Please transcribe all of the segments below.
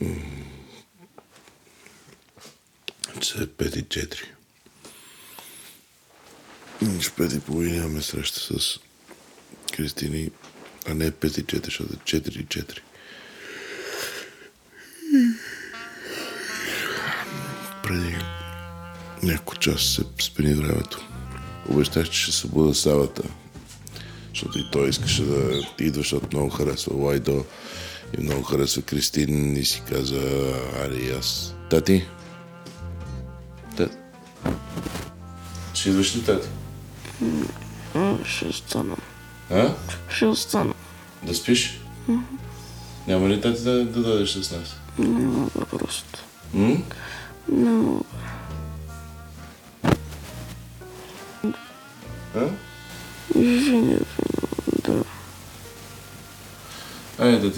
Е 5 и 4. В 5 и половина имаме среща с Кристини, а не 5 и 4, защото е 4 и 4. Преди няколко часа се спини времето. Обещах, че ще се събуда Савата, защото и той искаше да идва, защото много харесва Лайдо и много харесва Кристин и си каза, аре и аз. Тати? Тати? Ще идваш ли, тати? Ще остана. А? Ще остана. Да спиш? Няма ли тати да, да дойдеш с нас? Не мога просто. М? Не мога.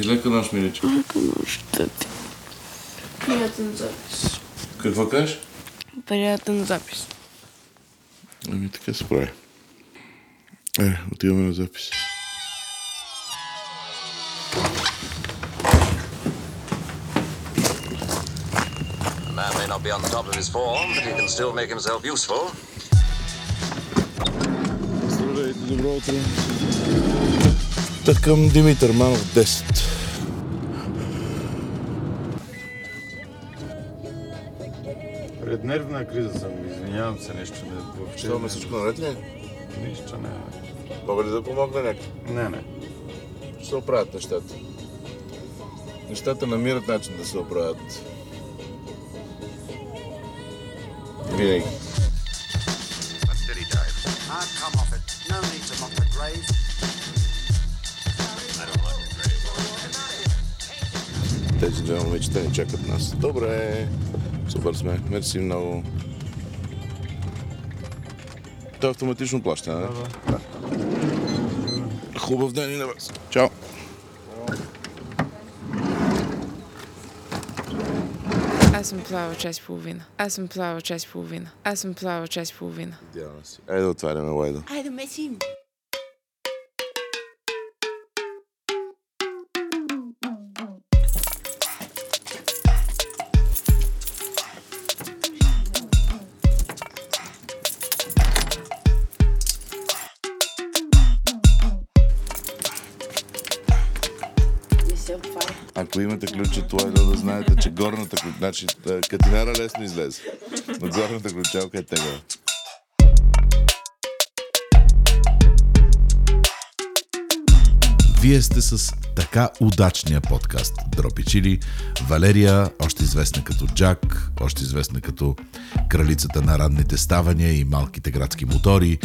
Лека нощ, миличка. Лека нощ, тати. Приятен запис. Какво кажеш? Приятен запис. Ами така се прави. Е, отиваме на запис. Man may not be on the top of his form, but he can still make himself useful. Здравейте, добро утро. Търкам Димитър Манов 10. Криза съм, извинявам се, нещо не въобще. Що, ме всичко наред ли? Нищо не. Мога ли да помогна някак? Не, не. Ще се оправят нещата. Нещата намират начин да се оправят. Винаги. Ah, come off it. No need to mock the grave. Тези две момичета ни чакат нас. Добре. Супер сме. Мерси много. То е автоматично плащане, да? Да. Хубав ден и на вас. Чао. Аз съм плавал час и половина. Аз съм плавал час и половина. Аз съм плавал час и половина. Идеална си. Айде да отваряме лайда. Айде, месим. Ако имате ключ от лайда, да знаете, че горната ключ... Значи, а, катинара лесно излезе. Но горната ключалка е тега. Вие сте с така удачния подкаст Дропи Чили. Валерия, още известна като Джак, още известна като кралицата на ранните ставания и малките градски мотори.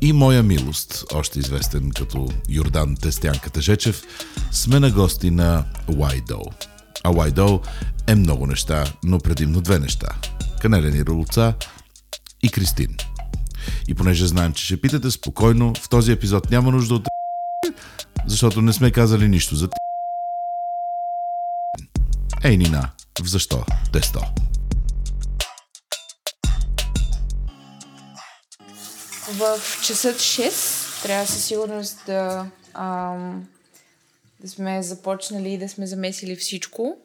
И моя милост, още известен като Йордан Тестянката Жечев, сме на гости на Уайдо. А Уайдо е много неща, но предимно две неща. Канелени рулца и Кристин. И понеже знаем, че ще питате спокойно, в този епизод няма нужда от защото не сме казали нищо за Ей, Нина, в защо? Тесто. В часът 6 трябва със сигурност да, ам, да сме започнали и да сме замесили всичко,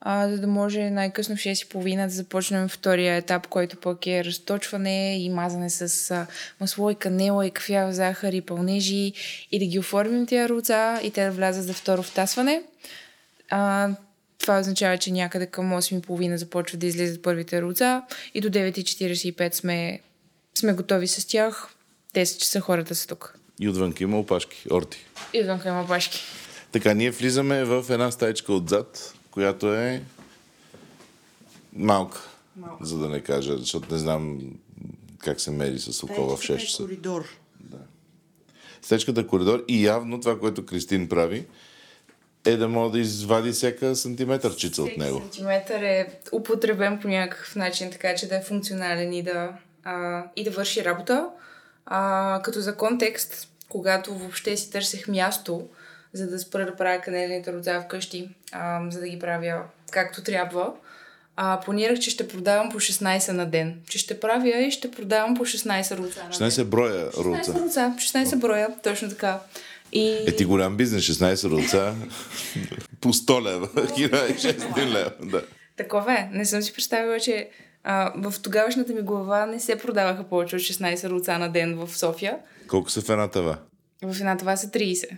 а, за да може най-късно в 6.30 да започнем втория етап, който пък е разточване и мазане с а, масло и канела и кафява захар и пълнежи и да ги оформим тия руца и те да влязат за второ втасване. А, това означава, че някъде към 8.30 започват да излизат първите руца и до 9.45 сме, сме готови с тях. 10 часа хората са тук. И отвънка има опашки, орти. Идвам има башки. Така, ние влизаме в една стаечка отзад, която е малка, малка. за да не кажа, защото не знам как се мери с око в 6 часа. коридор. Стечката е коридор и явно това, което Кристин прави, е да може да извади всяка сантиметърчица от него. Сантиметър е употребен по някакъв начин, така че да е функционален и да, а, и да върши работа. А, като за контекст, когато въобще си търсех място, за да спра да правя канелените роца вкъщи, а, за да ги правя както трябва, а, планирах, че ще продавам по 16 на ден. Че ще правя и ще продавам по 16 руца на ден. 16 броя 16 руца. руца, 16 броя, точно така. И... Е ти голям бизнес, 16 руца. по 100 лева, 1600 лева, да. Такова е. Не съм си представила, че а, в тогавашната ми глава не се продаваха повече от 16 руца на ден в София. Колко са в една тава? В една това са 30.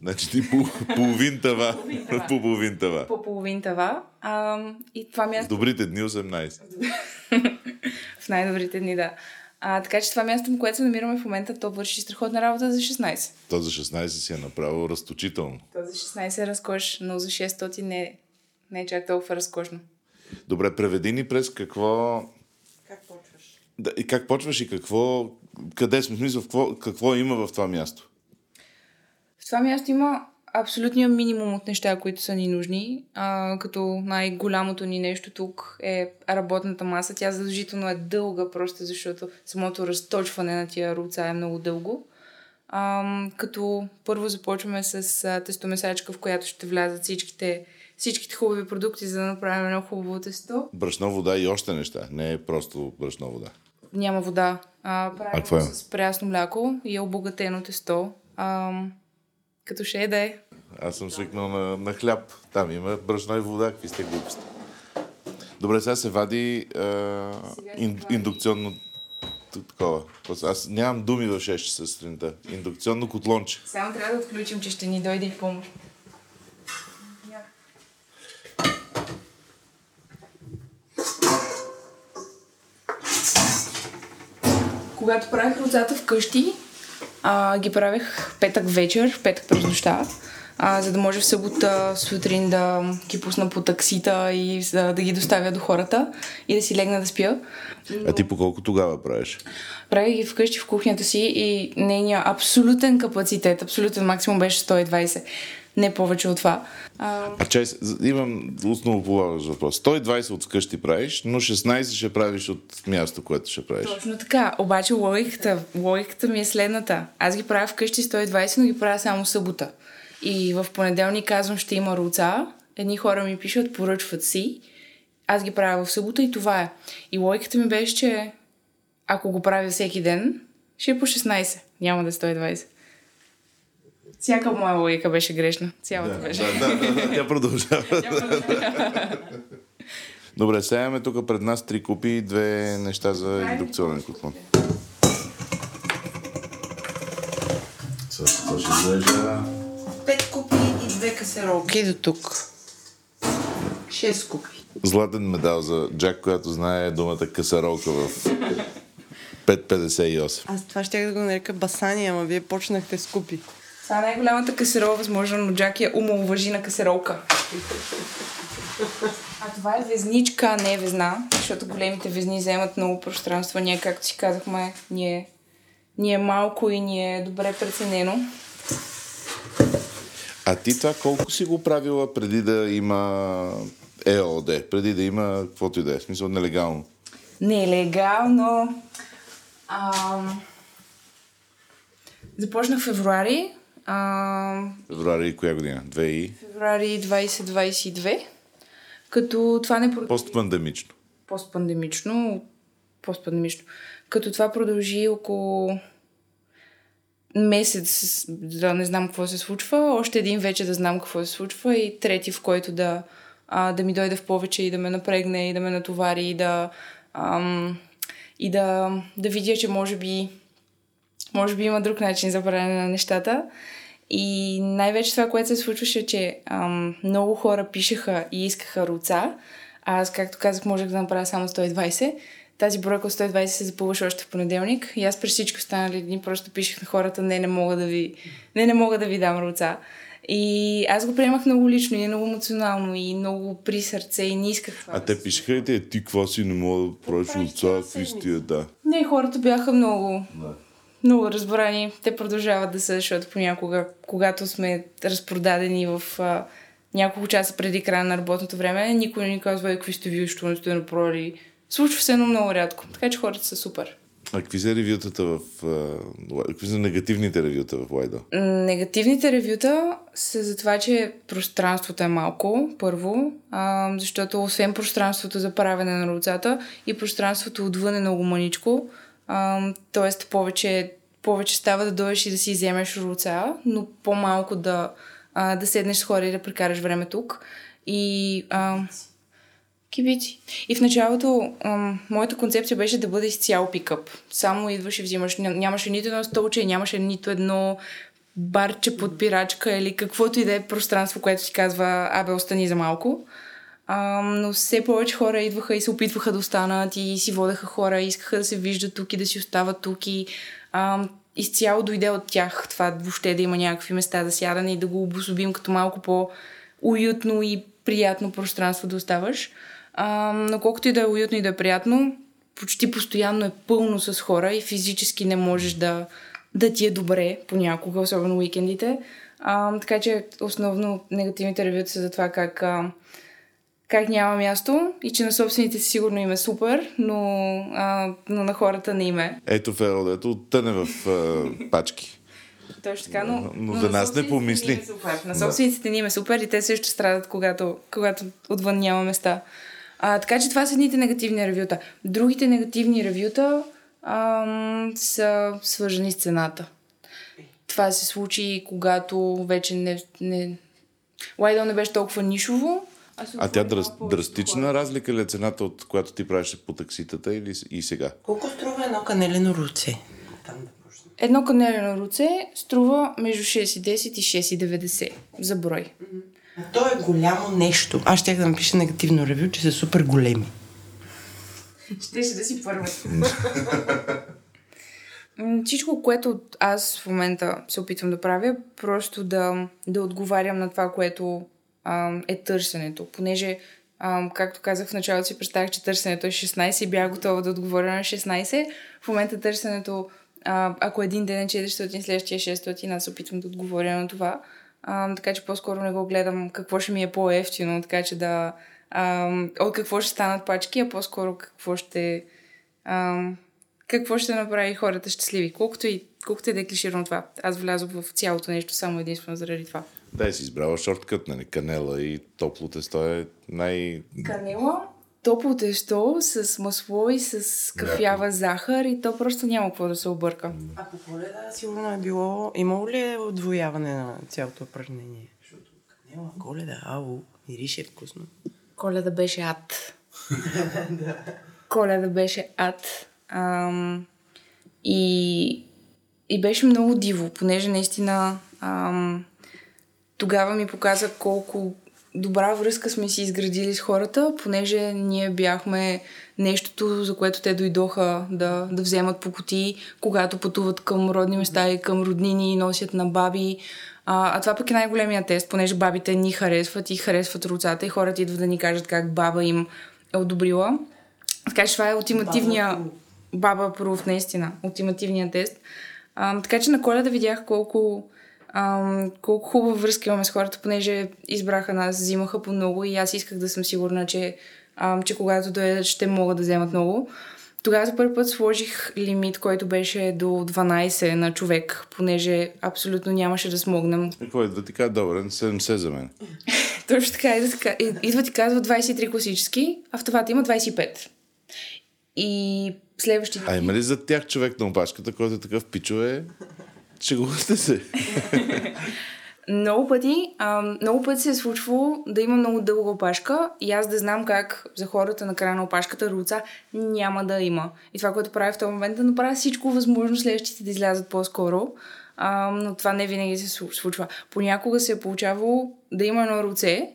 Значи ти по, половин тава, тава. по половин тава. По половин това. А, и това В място добрите дни 18. в най-добрите дни, да. А, така че това място, в което се намираме в момента, то върши страхотна работа за 16. То за 16 си е направо разточително. То за 16 е разкош, но за 600 не, не е чак толкова разкошно. Добре, преведи ни през какво... Как почваш? Да, и как почваш и какво... Къде сме? Смисъл, какво, какво има в това място? В това място има абсолютния минимум от неща, които са ни нужни. А, като най-голямото ни нещо тук е работната маса. Тя задължително е дълга, просто защото самото разточване на тия руца е много дълго. А, като първо започваме с тестомесачка, в която ще влязат всичките, всичките хубави продукти, за да направим едно хубаво тесто. Брашно, вода и още неща. Не е просто брашно, вода. Няма вода. А, А правим е? с прясно мляко и е обогатено тесто. А, като ще е да е. Аз съм свикнал на, на хляб. Там има брашно и вода. Какви сте глупости? Добре, сега се вади а, ин, индукционно такова. Аз нямам думи в 6 часа сутринта. Индукционно котлонче. Само трябва да отключим, че ще ни дойде и помощ. Когато правих розата вкъщи, а, ги правех петък вечер, петък през нощта, а, за да може в събота сутрин да ги пусна по таксита и за да ги доставя до хората и да си легна да спя. А ти по колко тогава правиш? Правих ги вкъщи в кухнята си и нейният абсолютен капацитет, абсолютен максимум беше 120. Не повече от това. А, А чай, имам основополагащ въпрос. 120 от вкъщи правиш, но 16 ще правиш от място, което ще правиш. точно така. Обаче логиката, логиката ми е следната. Аз ги правя вкъщи 120, но ги правя само събота. И в понеделник казвам, ще има руца. Едни хора ми пишат, поръчват си. Аз ги правя в събота и това е. И логиката ми беше, че ако го правя всеки ден, ще е по 16. Няма да е 120. Всяка моя логика беше грешна. Цялата беше. Да, да, да, да, тя продължава. Добре, сега имаме тук пред нас три купи и две неща за индукционен котлон. Това ще изглежда... Пет купи и две касеролки до тук. Шест купи. Златен медал за Джак, която знае думата касаролка в 5.58. Аз това ще да го нарека басани, ама вие почнахте с купи. Това е най-голямата касерола, възможно, но Джаки е умалважи на касеролка. А това е везничка, а не е везна, защото големите везни вземат много пространство. Ние, както си казахме, ние, ни е малко и ни е добре преценено. А ти това колко си го правила преди да има ЕОД, преди да има каквото и да е, смисъл нелегално? Нелегално. Ам... Започнах в февруари. Ам... Февруари коя година? 2 и Февруари 2022. Като това не постпандемично. постпандемично. Постпандемично. Като това продължи около месец да не знам какво се случва, още един вече да знам какво се случва и трети, в който да, а, да ми дойде в повече и да ме напрегне и да ме натовари и да, ам, и да, да видя, че може би може би има друг начин за правене на нещата. И най-вече това, което се случваше, че ам, много хора пишеха и искаха руца. А аз, както казах, можех да направя само 120. Тази бройка от 120 се запълваше още в понеделник. И аз през всички останали дни просто пишех на хората, не, не мога да ви, не, не мога да ви дам руца. И аз го приемах много лично и много емоционално и много при сърце и не исках това. А те пишеха ли те, ти какво си не мога да правиш отца, какви си тия, да. Не, хората бяха много, много разбрани. Те продължават да са, защото понякога, когато сме разпродадени в а, няколко часа преди края на работното време, никой не ни казва, «Е, какви сте вие, що не сте направили. Случва се, но много рядко. Така че хората са супер. А какви са ревютата в... какви са негативните ревюта в Лайдо? М, Негативните ревюта са за това, че пространството е малко, първо, а, защото освен пространството за правене на руцата и пространството отвън е много маничко, а, т.е. повече, повече става да дойдеш и да си вземеш руца, но по-малко да, а, да седнеш с хора и да прекараш време тук. И а, Кибици. И в началото ам, моята концепция беше да бъде изцяло пикъп. Само идваш и взимаш. Ня- Нямаше нито едно столче, нямаше нито едно барче под пирачка или каквото и да е пространство, което ти казва, абе, остани за малко. Но все повече хора идваха и се опитваха да останат и си водеха хора, искаха да се виждат тук и да си остават тук и ам, изцяло дойде от тях това въобще да има някакви места за сядане и да го обособим като малко по-уютно и приятно пространство да оставаш. Ам, но колкото и да е уютно и да е приятно, почти постоянно е пълно с хора и физически не можеш да, да ти е добре понякога, особено уикендите. А, така че основно негативните ревюта са за това как, а, как няма място и че на собствените си сигурно им е супер, но, а, но на хората не им е. Ето Ферал, дето тъне в а, пачки. Точно така, но, Но на за нас не помисли. ни е супер. На собствениците ни им е супер и те също страдат, когато, когато отвън няма места. А, така че това са едните негативни ревюта. Другите негативни ревюта ам, са свързани с цената. Това се случи, когато вече не... не... Лайдъл не беше толкова нишово. А, тя повече драстична хора. разлика ли е цената, от която ти правиш по такситата или и сега? Колко струва едно канелено руце? Едно канелено руце струва между 6,10 и 6,90 за брой. То е голямо нещо. Аз ще да напиша негативно ревю, че са супер големи. Щеше да си първа. Всичко, което аз в момента се опитвам да правя, просто да, да отговарям на това, което е търсенето. Понеже, както казах в началото си, представях, че търсенето е 16 и бях готова да отговоря на 16. В момента търсенето, ако един ден е 400, следващия е 600, аз се опитвам да отговоря на това. Така че по-скоро не го гледам какво ще ми е по-ефтино, така че да... От какво ще станат пачки, а по-скоро какво ще... Какво ще направи хората щастливи. Колкото и, колкото и да е клиширано това. Аз влязох в цялото нещо само единствено заради това. Да, си избрала шорткът, нали? Канела и топло тесто е най... Канела, топло тесто с масло и с кафява захар и то просто няма какво да се обърка. А по коледа сигурно е било... Имало ли е отвояване на цялото упражнение? Защото канела, коледа, ау, мирише вкусно. Коледа беше ад. Коледа беше ад. Ам, и, и беше много диво, понеже наистина ам, тогава ми показа колко добра връзка сме си изградили с хората, понеже ние бяхме нещото, за което те дойдоха да, да вземат по кутии, когато пътуват към родни места и към роднини носят на баби. А, а това пък е най-големия тест, понеже бабите ни харесват и харесват руцата и хората идват да ни кажат как баба им е одобрила. Така че това е ултимативния баба пруф, наистина, ултимативния тест. А, така че на коледа видях колко, ам, колко хубава връзка имаме с хората, понеже избраха нас, взимаха по много и аз исках да съм сигурна, че, ам, че когато дойдат ще могат да вземат много. Тогава за първи път сложих лимит, който беше до 12 на човек, понеже абсолютно нямаше да смогнем. Какво е да ти кажа, добре, 70 за мен. Точно така, идва, така, идва ти казва 23 класически, а в тавата има 25. И следващите... А има ли за тях човек на опашката, който е такъв пичове? Шегувате се. Много пъти, а, много пъти се е случвало да има много дълга опашка и аз да знам как за хората на края на опашката руца няма да има. И това, което правя в този момент, е да направя всичко възможно следващите да излязат по-скоро. А, но това не винаги се слу- случва. Понякога се е получавало да има едно руце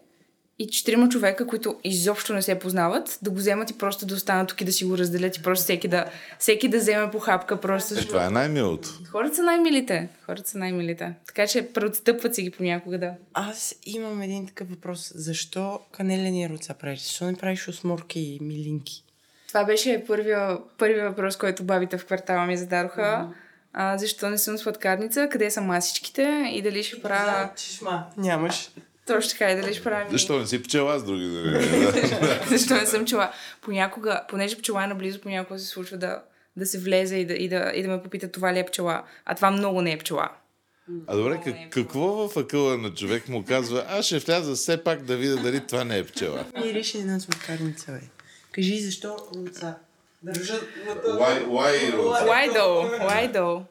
и четирима човека, които изобщо не се познават, да го вземат и просто да останат тук и да си го разделят и просто всеки да, всеки да вземе по хапка. Просто, Е, това е най-милото. Хората са най-милите. Хората са най-милите. Така че преотстъпват си ги понякога, да. Аз имам един такъв въпрос. Защо канелени руца правиш? Защо не правиш осморки и милинки? Това беше първия, първия въпрос, който бабите в квартала ми зададоха. А, защо не съм сладкарница? Къде са масичките? И дали ще правя... Чешма. Нямаш. Точно така, и дали ще правя... Защо не си пчела с други? защо не съм пчела? Понякога, понеже пчела е наблизо, понякога се случва да, да се влезе и да, и, да, и да ме попита това ли е пчела. А това много не е пчела. А добре, как, какво в акъла на човек му казва, аз ще вляза все пак да видя дали това не е пчела? Мирише на сладкарница, бе. Кажи защо руца? Държа на Why, why Why though? Why though?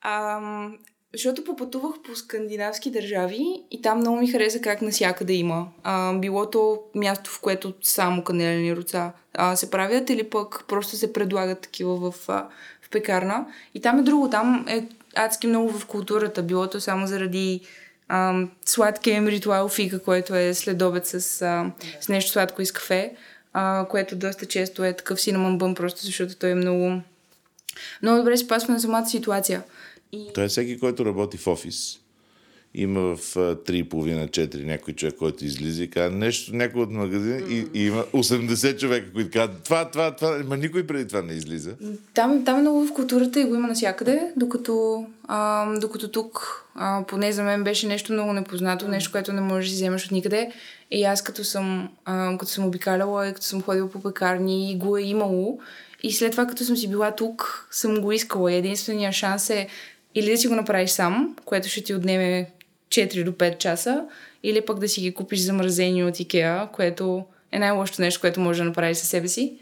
Ам, Защото попътувах по скандинавски държави и там много ми хареса как насякъде има. А, било то място, в което само канелени руца а, се правят или пък просто се предлагат такива в, а, в пекарна. И там е друго. Там е адски много в културата. Било то само заради а, сладкия им ритуал фика, което е следобед с, а, с нещо сладко и с кафе, а, което доста често е такъв синамон бън, просто защото той е много, много добре се пасва на самата ситуация. И... Това е всеки, който работи в офис. Има в 3,5-4 някой човек, който излиза и казва нещо, някой от магазина и, и има 80 човека, които казват това, това, това, ма никой преди това не излиза. Там, там е много в културата и го има навсякъде, докато, а, докато тук, а, поне за мен беше нещо много непознато, нещо, което не можеш да си вземеш от никъде. И аз като съм, а, като съм обикаляла и като съм ходила по пекарни, го е имало. И след това, като съм си била тук, съм го искала. И единствения шанс е или да си го направиш сам, което ще ти отнеме 4 до 5 часа, или пък да си ги купиш замразени от Икеа, което е най-лошото нещо, което може да направиш със себе си.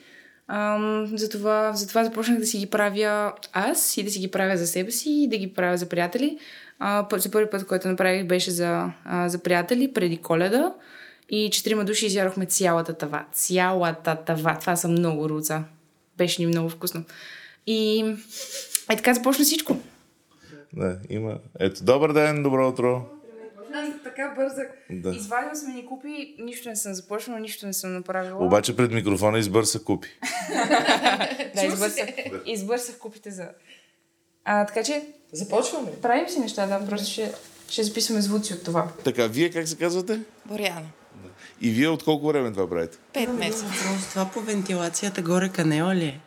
Ам, затова, затова започнах да си ги правя аз и да си ги правя за себе си и да ги правя за приятели. А, за първи път, който направих, беше за, а, за приятели преди коледа и четирима души изядохме цялата тава. Цялата тава. Това са много руца. Беше ни много вкусно. И е така започна всичко. Да, има. Ето, добър ден, добро утро. Аз така бързах. Да. Извадил съм ни купи, нищо не съм започнала, нищо не съм направила. Обаче пред микрофона избърса купи. да, избърсах, избърсах купите за... А, така че, Започваме. правим си неща, да, просто ще, ще записваме звуци от това. Така, вие как се казвате? Боряна. И вие от колко време това правите? Пет месеца. Просто това по вентилацията горе канела ли е?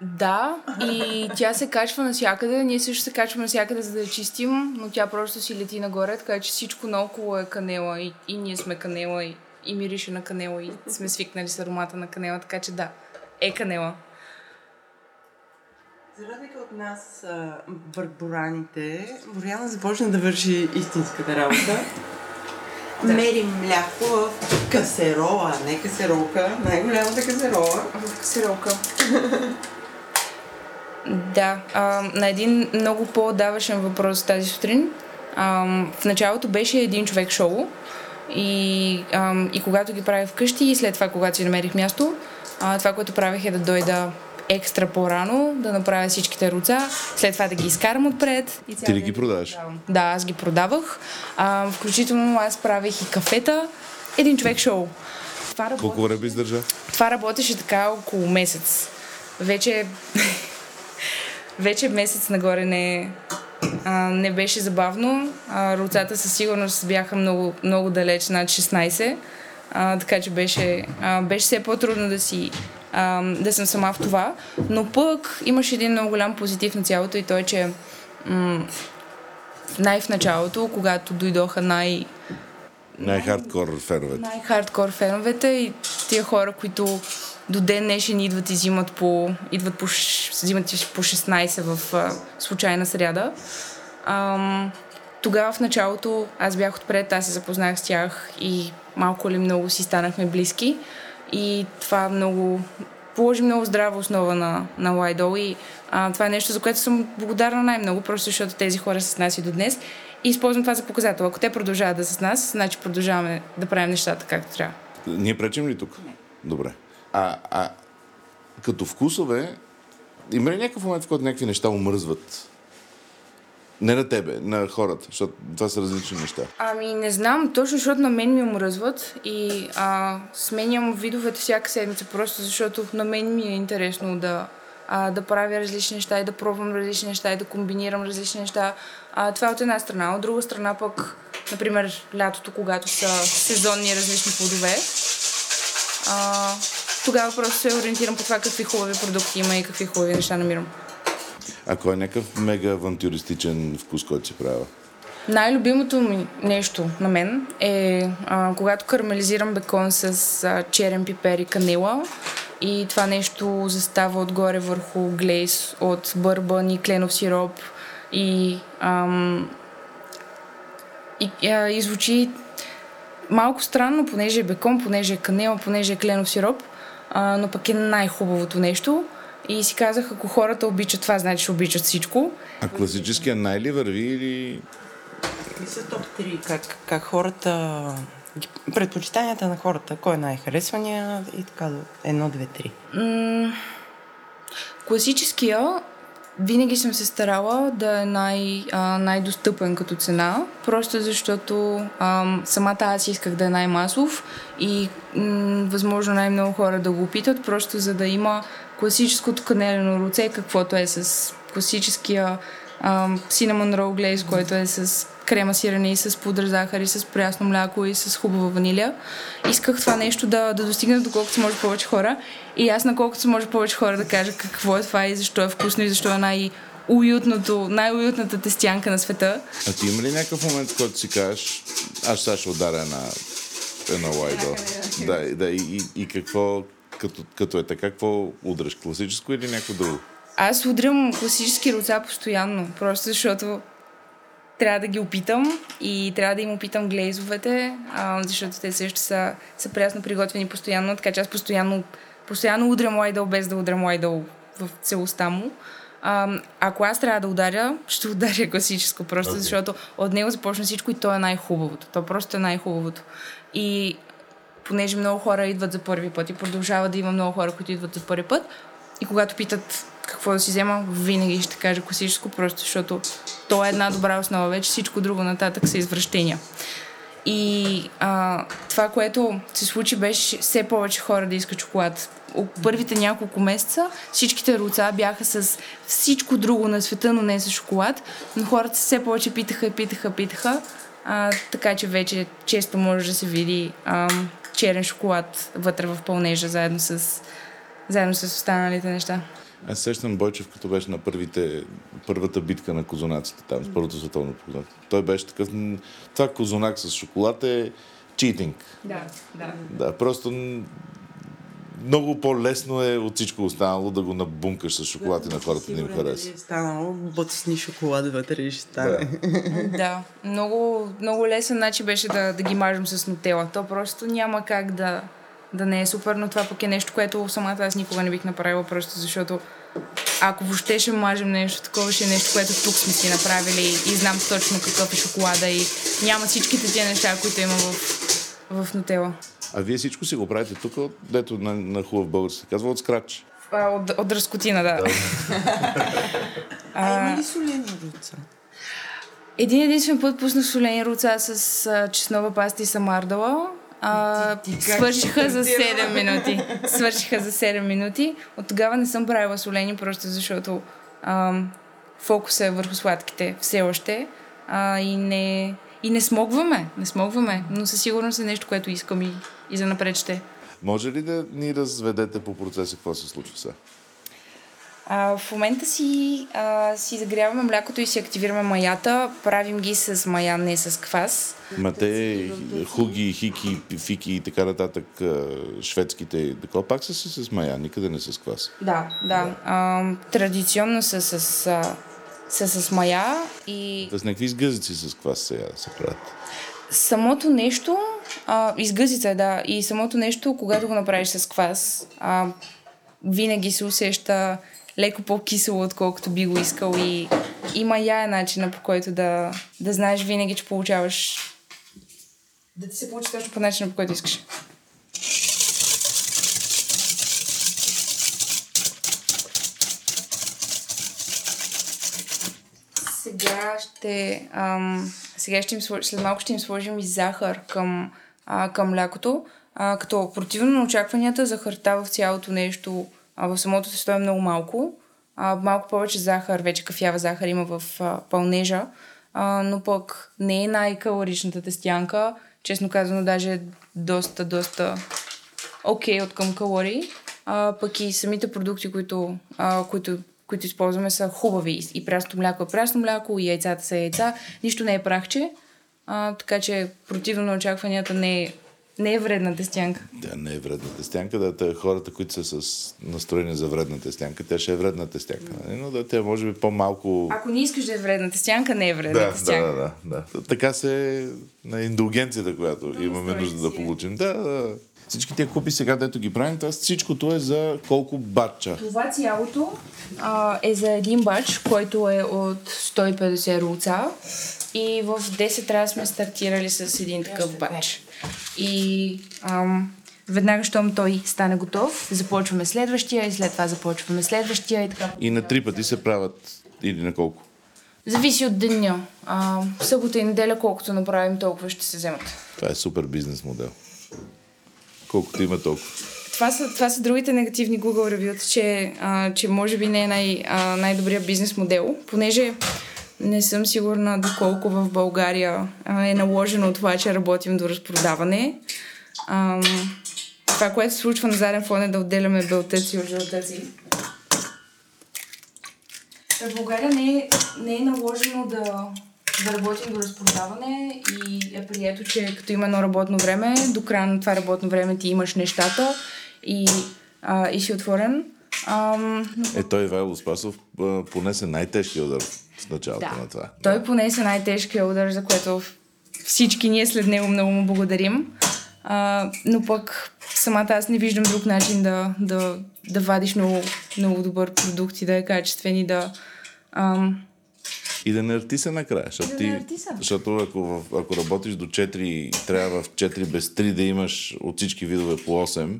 Да, и тя се качва навсякъде. Ние също се качваме навсякъде, за да я чистим, но тя просто си лети нагоре, така че всичко наоколо е канела и, и ние сме канела и, и мирише на канела и сме свикнали с аромата на канела, така че да, е канела. За разлика от нас, бърбораните, Боряна започна да върши истинската работа. Мери мляко в касерола, не касеролка, най-голямата касерола. В касиролка. Да, а, на един много по-давашен въпрос тази сутрин. А, в началото беше един човек шоу и, а, и когато ги правих вкъщи и след това, когато си намерих място, а, това, което правих е да дойда екстра по-рано, да направя всичките руца, след това да ги изкарам отпред. И Ти ли ги продаваш? Да, аз ги продавах. А, включително аз правих и кафета. Един човек шоу. Това работи... Колко време издържа? Това работеше така около месец. Вече, вече месец нагоре не, а, не беше забавно. А, руцата със сигурност бяха много, много далеч, над 16. А, така че беше, а, беше все по-трудно да си а, да съм сама в това. Но пък имаше един много голям позитив на цялото и той, че м- най- в началото, когато дойдоха най- Най-хардкор феновете. най-хардкор феновете и тия хора, които до ден днешен идват и взимат по, идват по, взимат по 16 в а, случайна сряда. Ам, тогава в началото аз бях отпред, аз се запознах с тях и малко или много си станахме близки. И това много положи много здрава основа на, на Лайдол и а, това е нещо, за което съм благодарна най-много, просто защото тези хора са с нас и до днес. И използвам това за показател. Ако те продължават да са с нас, значи продължаваме да правим нещата както трябва. Ние пречим ли тук? Добре. А, а като вкусове, има ли някакъв момент, в който някакви неща омръзват? Не на тебе, на хората, защото това са различни неща. Ами не знам, точно защото на мен ми омръзват и а, сменям видовете всяка седмица, просто защото на мен ми е интересно да, а, да правя различни неща и да пробвам различни неща и да комбинирам различни неща. А, това е от една страна. От друга страна пък, например, лятото, когато са сезонни различни плодове, а, тогава просто се ориентирам по това какви хубави продукти има и какви хубави неща намирам. Ако е някакъв мега авантюристичен вкус, който си правя. Най-любимото ми нещо на мен е а, когато карамелизирам бекон с а, черен пипер и канела и това нещо застава отгоре върху глейс от бърбан и кленов сироп и, ам, и, а, и звучи малко странно, понеже е бекон, понеже е канела, понеже е кленов сироп, а, но пък е най-хубавото нещо. И си казах, ако хората обичат това, значи ще обичат всичко. А класическия най ли върви или... И са топ 3, как, как хората... Предпочитанията на хората, кой е най-харесвания и така до 1, 2, 3. Класическия винаги съм се старала да е най, а, най-достъпен като цена, просто защото ам, самата аз исках да е най-масов и м- възможно най-много хора да го опитат, просто за да има класическото канелено руце, каквото е с класическия ам, cinnamon roll glaze, който е с крема сирене и с пудра захар и с прясно мляко и с хубава ваниля. Исках това нещо да, да достигне до колкото може повече хора и аз на колкото може повече хора да кажа какво е това и защо е вкусно и защо е най- уютното, най-уютната тестянка на света. А ти има ли някакъв момент, в който си кажеш, аз сега ще ударя една, едно лайдо? Да, да и, и, и какво, като, като е така, какво удръш? Класическо или някакво друго? Аз удрям класически руца постоянно, просто защото трябва да ги опитам и трябва да им опитам глейзовете, а, защото те също са, са прясно приготвени постоянно, така че аз постоянно, постоянно удрям лайдъл без да удрям лайдъл в целостта му. А, ако аз трябва да ударя, ще ударя класическо, просто okay. защото от него започна всичко и то е най-хубавото. То просто е най-хубавото. И понеже много хора идват за първи път и продължава да има много хора, които идват за първи път, и когато питат какво да си взема, винаги ще кажа класическо, просто защото то е една добра основа. Вече всичко друго нататък са извращения. И а, това, което се случи, беше все повече хора да искат шоколад. Първите няколко месеца всичките руца бяха с всичко друго на света, но не с шоколад. Но хората все повече питаха и питаха, питаха. А, така че вече често може да се види а, черен шоколад вътре в пълнежа, заедно с, заедно с останалите неща. Аз сещам Бойчев, като беше на първите, първата битка на козунаците там, с първото световно познато. Той беше такъв... Това козунак с шоколад е читинг. Да, да. Да, просто много по-лесно е от всичко останало да го набункаш с шоколад и на хората да им хареса. Е станало, бъцни шоколад вътре и ще стане. Да. Да, много, много лесен начин беше да, да ги мажем с нутела. То просто няма как да, да не е супер, но това пък е нещо, което самата аз никога не бих направила, просто защото ако въобще ще мажем нещо такова, ще е нещо, което тук сме си направили и знам точно какъв е шоколада и няма всичките тия неща, които има в, в нутела. А вие всичко си го правите тук, дето на, на хубав български се казва, от скрач. А, от, от разкотина, да. А, има ли солени руца? Един единствен път пуснах солени руца с а, чеснова паста и самардала. А, Ти- ти как свършиха за стартирала? 7 минути. Свършиха за 7 минути. От тогава не съм правила солени, просто защото ам, фокуса е върху сладките все още. А, и, не, и не смогваме. Не смогваме. Но със сигурност е нещо, което искам и, и за напред ще. Може ли да ни разведете по процеса какво се случва сега? А, в момента си, а, си загряваме млякото и си активираме маята. Правим ги с мая, не с квас. Ма те хуги, хики, фики и така нататък, шведските, такова пак са си с мая, никъде не с квас. Да, да. А, традиционно са с, а, са с мая и Да с някакви изгъзици с квас сега се правят. самото нещо, а, изгъзица, да, и самото нещо, когато го направиш с квас, а, винаги се усеща леко по-кисело, отколкото би го искал и, и мая е начина по който да, да знаеш винаги, че получаваш да ти се получи точно по начина, по който искаш. Сега ще, ам, сега ще им сложим, след малко ще им сложим и захар към, а, към млякото, а, като противно на очакванията, захарта в цялото нещо, а, в самото тесто е много малко. А, малко повече захар, вече кафява захар има в а, пълнежа, а, но пък не е най-калоричната тестянка. Честно казано, даже е доста, доста окей okay от към калории. А, пък и самите продукти, които, а, които, които използваме са хубави. И прясното мляко е прясно мляко, и яйцата са яйца. Нищо не е прахче. А, така че противно на очакванията не е Не е вредна тестянка. Тя не е вредна тестянка, да, те хората, които са с настроение за вредна тестянка, тя ще е вредна тестянка. нали? Но да, тя може би по-малко... Ако не искаш да е вредна тестянка, не е вредна Да, да, тестянка. да, да, да. Така се на индулгенцията, която имаме настройки нужда да си. получим. Да, да. Всички тия купи сега, дето ги правим, това всичкото е за колко батча. Това цялото а, е за един бач, който е от 150 рулца. И в 10 трябва сме стартирали с един такъв бач. И ам, веднага, щом той стане готов, започваме следващия и след това започваме следващия и така. И на три пъти се правят или на колко? Зависи от деня. А, събота и неделя, колкото направим, толкова ще се вземат. Това е супер бизнес модел. Колкото има толкова. Това са, това са другите негативни Google ревюта, че, а, че може би не е най, а, най-добрият бизнес модел, понеже не съм сигурна доколко в България а, е наложено това, че работим до разпродаване. Ам, това, което се случва на заден фон е да отделяме белтъци от жълтъци. В България не е, не е наложено да, да работим до разпродаване и е прието, че като има едно работно време, до края на това работно време ти имаш нещата и, а, и си отворен. Ам, но Е, той Ивайло Спасов понесе най-тежкия удар в началото да, на това. той понесе най-тежкия удар, за което всички ние след него много му благодарим. А, но пък самата аз не виждам друг начин да, да, да вадиш много, много добър продукт и да е качествен и да... Ам, И да не арти се накрая. Защото, да ти, защото ако, ако работиш до 4 и трябва в 4 без 3 да имаш от всички видове по 8,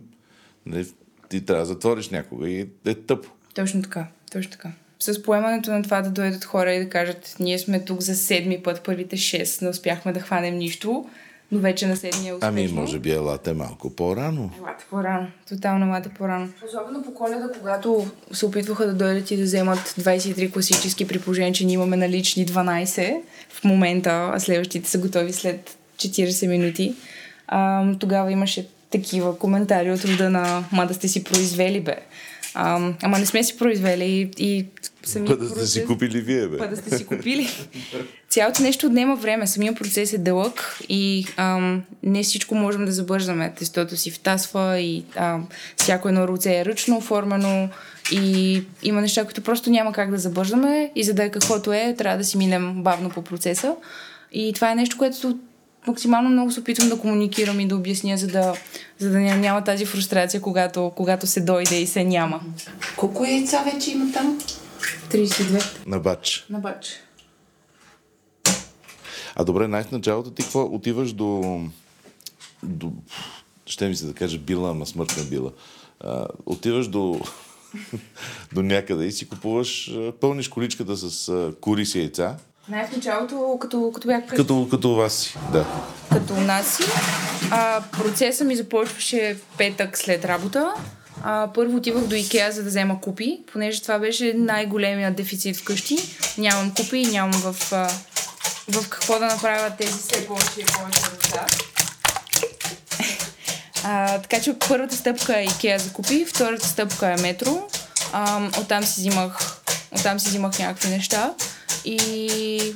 нали, ти трябва да затвориш някога и е тъпо. Точно така, точно така. С поемането на това да дойдат хора и да кажат, ние сме тук за седми път, първите шест, не успяхме да хванем нищо, но вече на седмия е успешно. Ами, може би елате малко по-рано. Елате по-рано. Тотално елате по-рано. Особено по коледа, когато се опитваха да дойдат и да вземат 23 класически, при положение, че ние имаме налични 12 в момента, а следващите са готови след 40 минути. А, тогава имаше такива коментари от рода на ма да сте си произвели, бе. А, ама не сме си произвели и, и самия Па да сте си купили вие, бе. Па да сте си купили. Цялото нещо отнема време. Самия процес е дълъг и ам, не всичко можем да забързаме. Тестото си втасва и ам, всяко едно руце е ръчно оформено и има неща, които просто няма как да забързаме и за да е каквото е, трябва да си минем бавно по процеса. И това е нещо, което максимално много се опитвам да комуникирам и да обясня, за да, за да няма, тази фрустрация, когато, когато се дойде и се няма. Колко яйца вече има там? 32 На бач. на бач. А добре, най в началото ти какво? Отиваш до... до ще ми се да кажа била, ама смъртна била. А, отиваш до... до някъде и си купуваш, пълниш количката с а, кури с яйца, Най в началото, като, като бях като, като вас си. Да. като у нас си. А, процесът ми започваше в петък след работа. А, първо отивах до Икеа, за да взема купи, понеже това беше най-големия дефицит вкъщи. Нямам купи нямам в, а, в какво да направя тези все повече и повече неща. А, така че първата стъпка е Икеа за купи, втората стъпка е метро. А, оттам си взимах, оттам си взимах някакви неща и,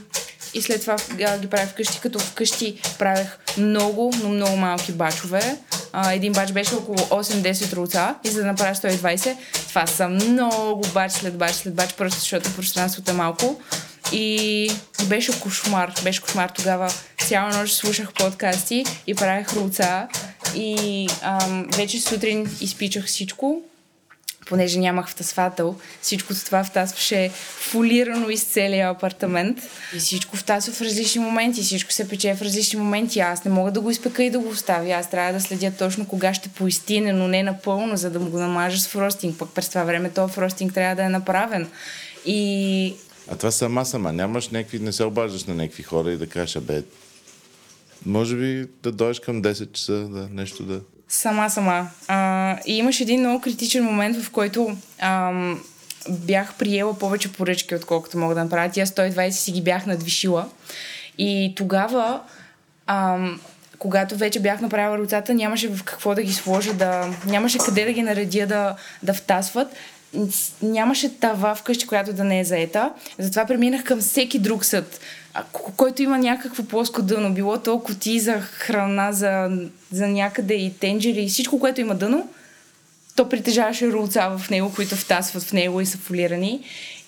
и след това ги правя вкъщи, като вкъщи правех много, но много малки бачове. А, един бач беше около 8-10 руца и за да направя 120, това са много бач след бач след бач, просто защото пространството е малко. И беше кошмар. Беше кошмар тогава. Цяла нощ слушах подкасти и правех руца. И ам, вече сутрин изпичах всичко, понеже нямах втасвател. Всичкото това втасваше фолирано из целия апартамент. И всичко втасва в различни моменти. Всичко се пече в различни моменти. Аз не мога да го изпека и да го оставя. Аз трябва да следя точно кога ще поистине, но не напълно, за да му го намажа с фростинг. Пък през това време този фростинг трябва да е направен. И А това сама сама. Нямаш някакви, не се обаждаш на някакви хора и да кажеш, бе, може би да дойдеш към 10 часа, да, нещо да... Сама, сама. А, и имаш един много критичен момент, в който ам, бях приела повече поръчки, отколкото мога да направя. Тя 120 си ги бях надвишила. И тогава, ам, когато вече бях направила руцата, нямаше в какво да ги сложа, да, нямаше къде да ги наредя да, да втасват. нямаше тава вкъщи, която да не е заета. Затова преминах към всеки друг съд, който има някакво плоско дъно. Било то коти за храна, за, за някъде и тенджери и всичко, което има дъно, то притежаваше рулца в него, които втасват в него и са фолирани.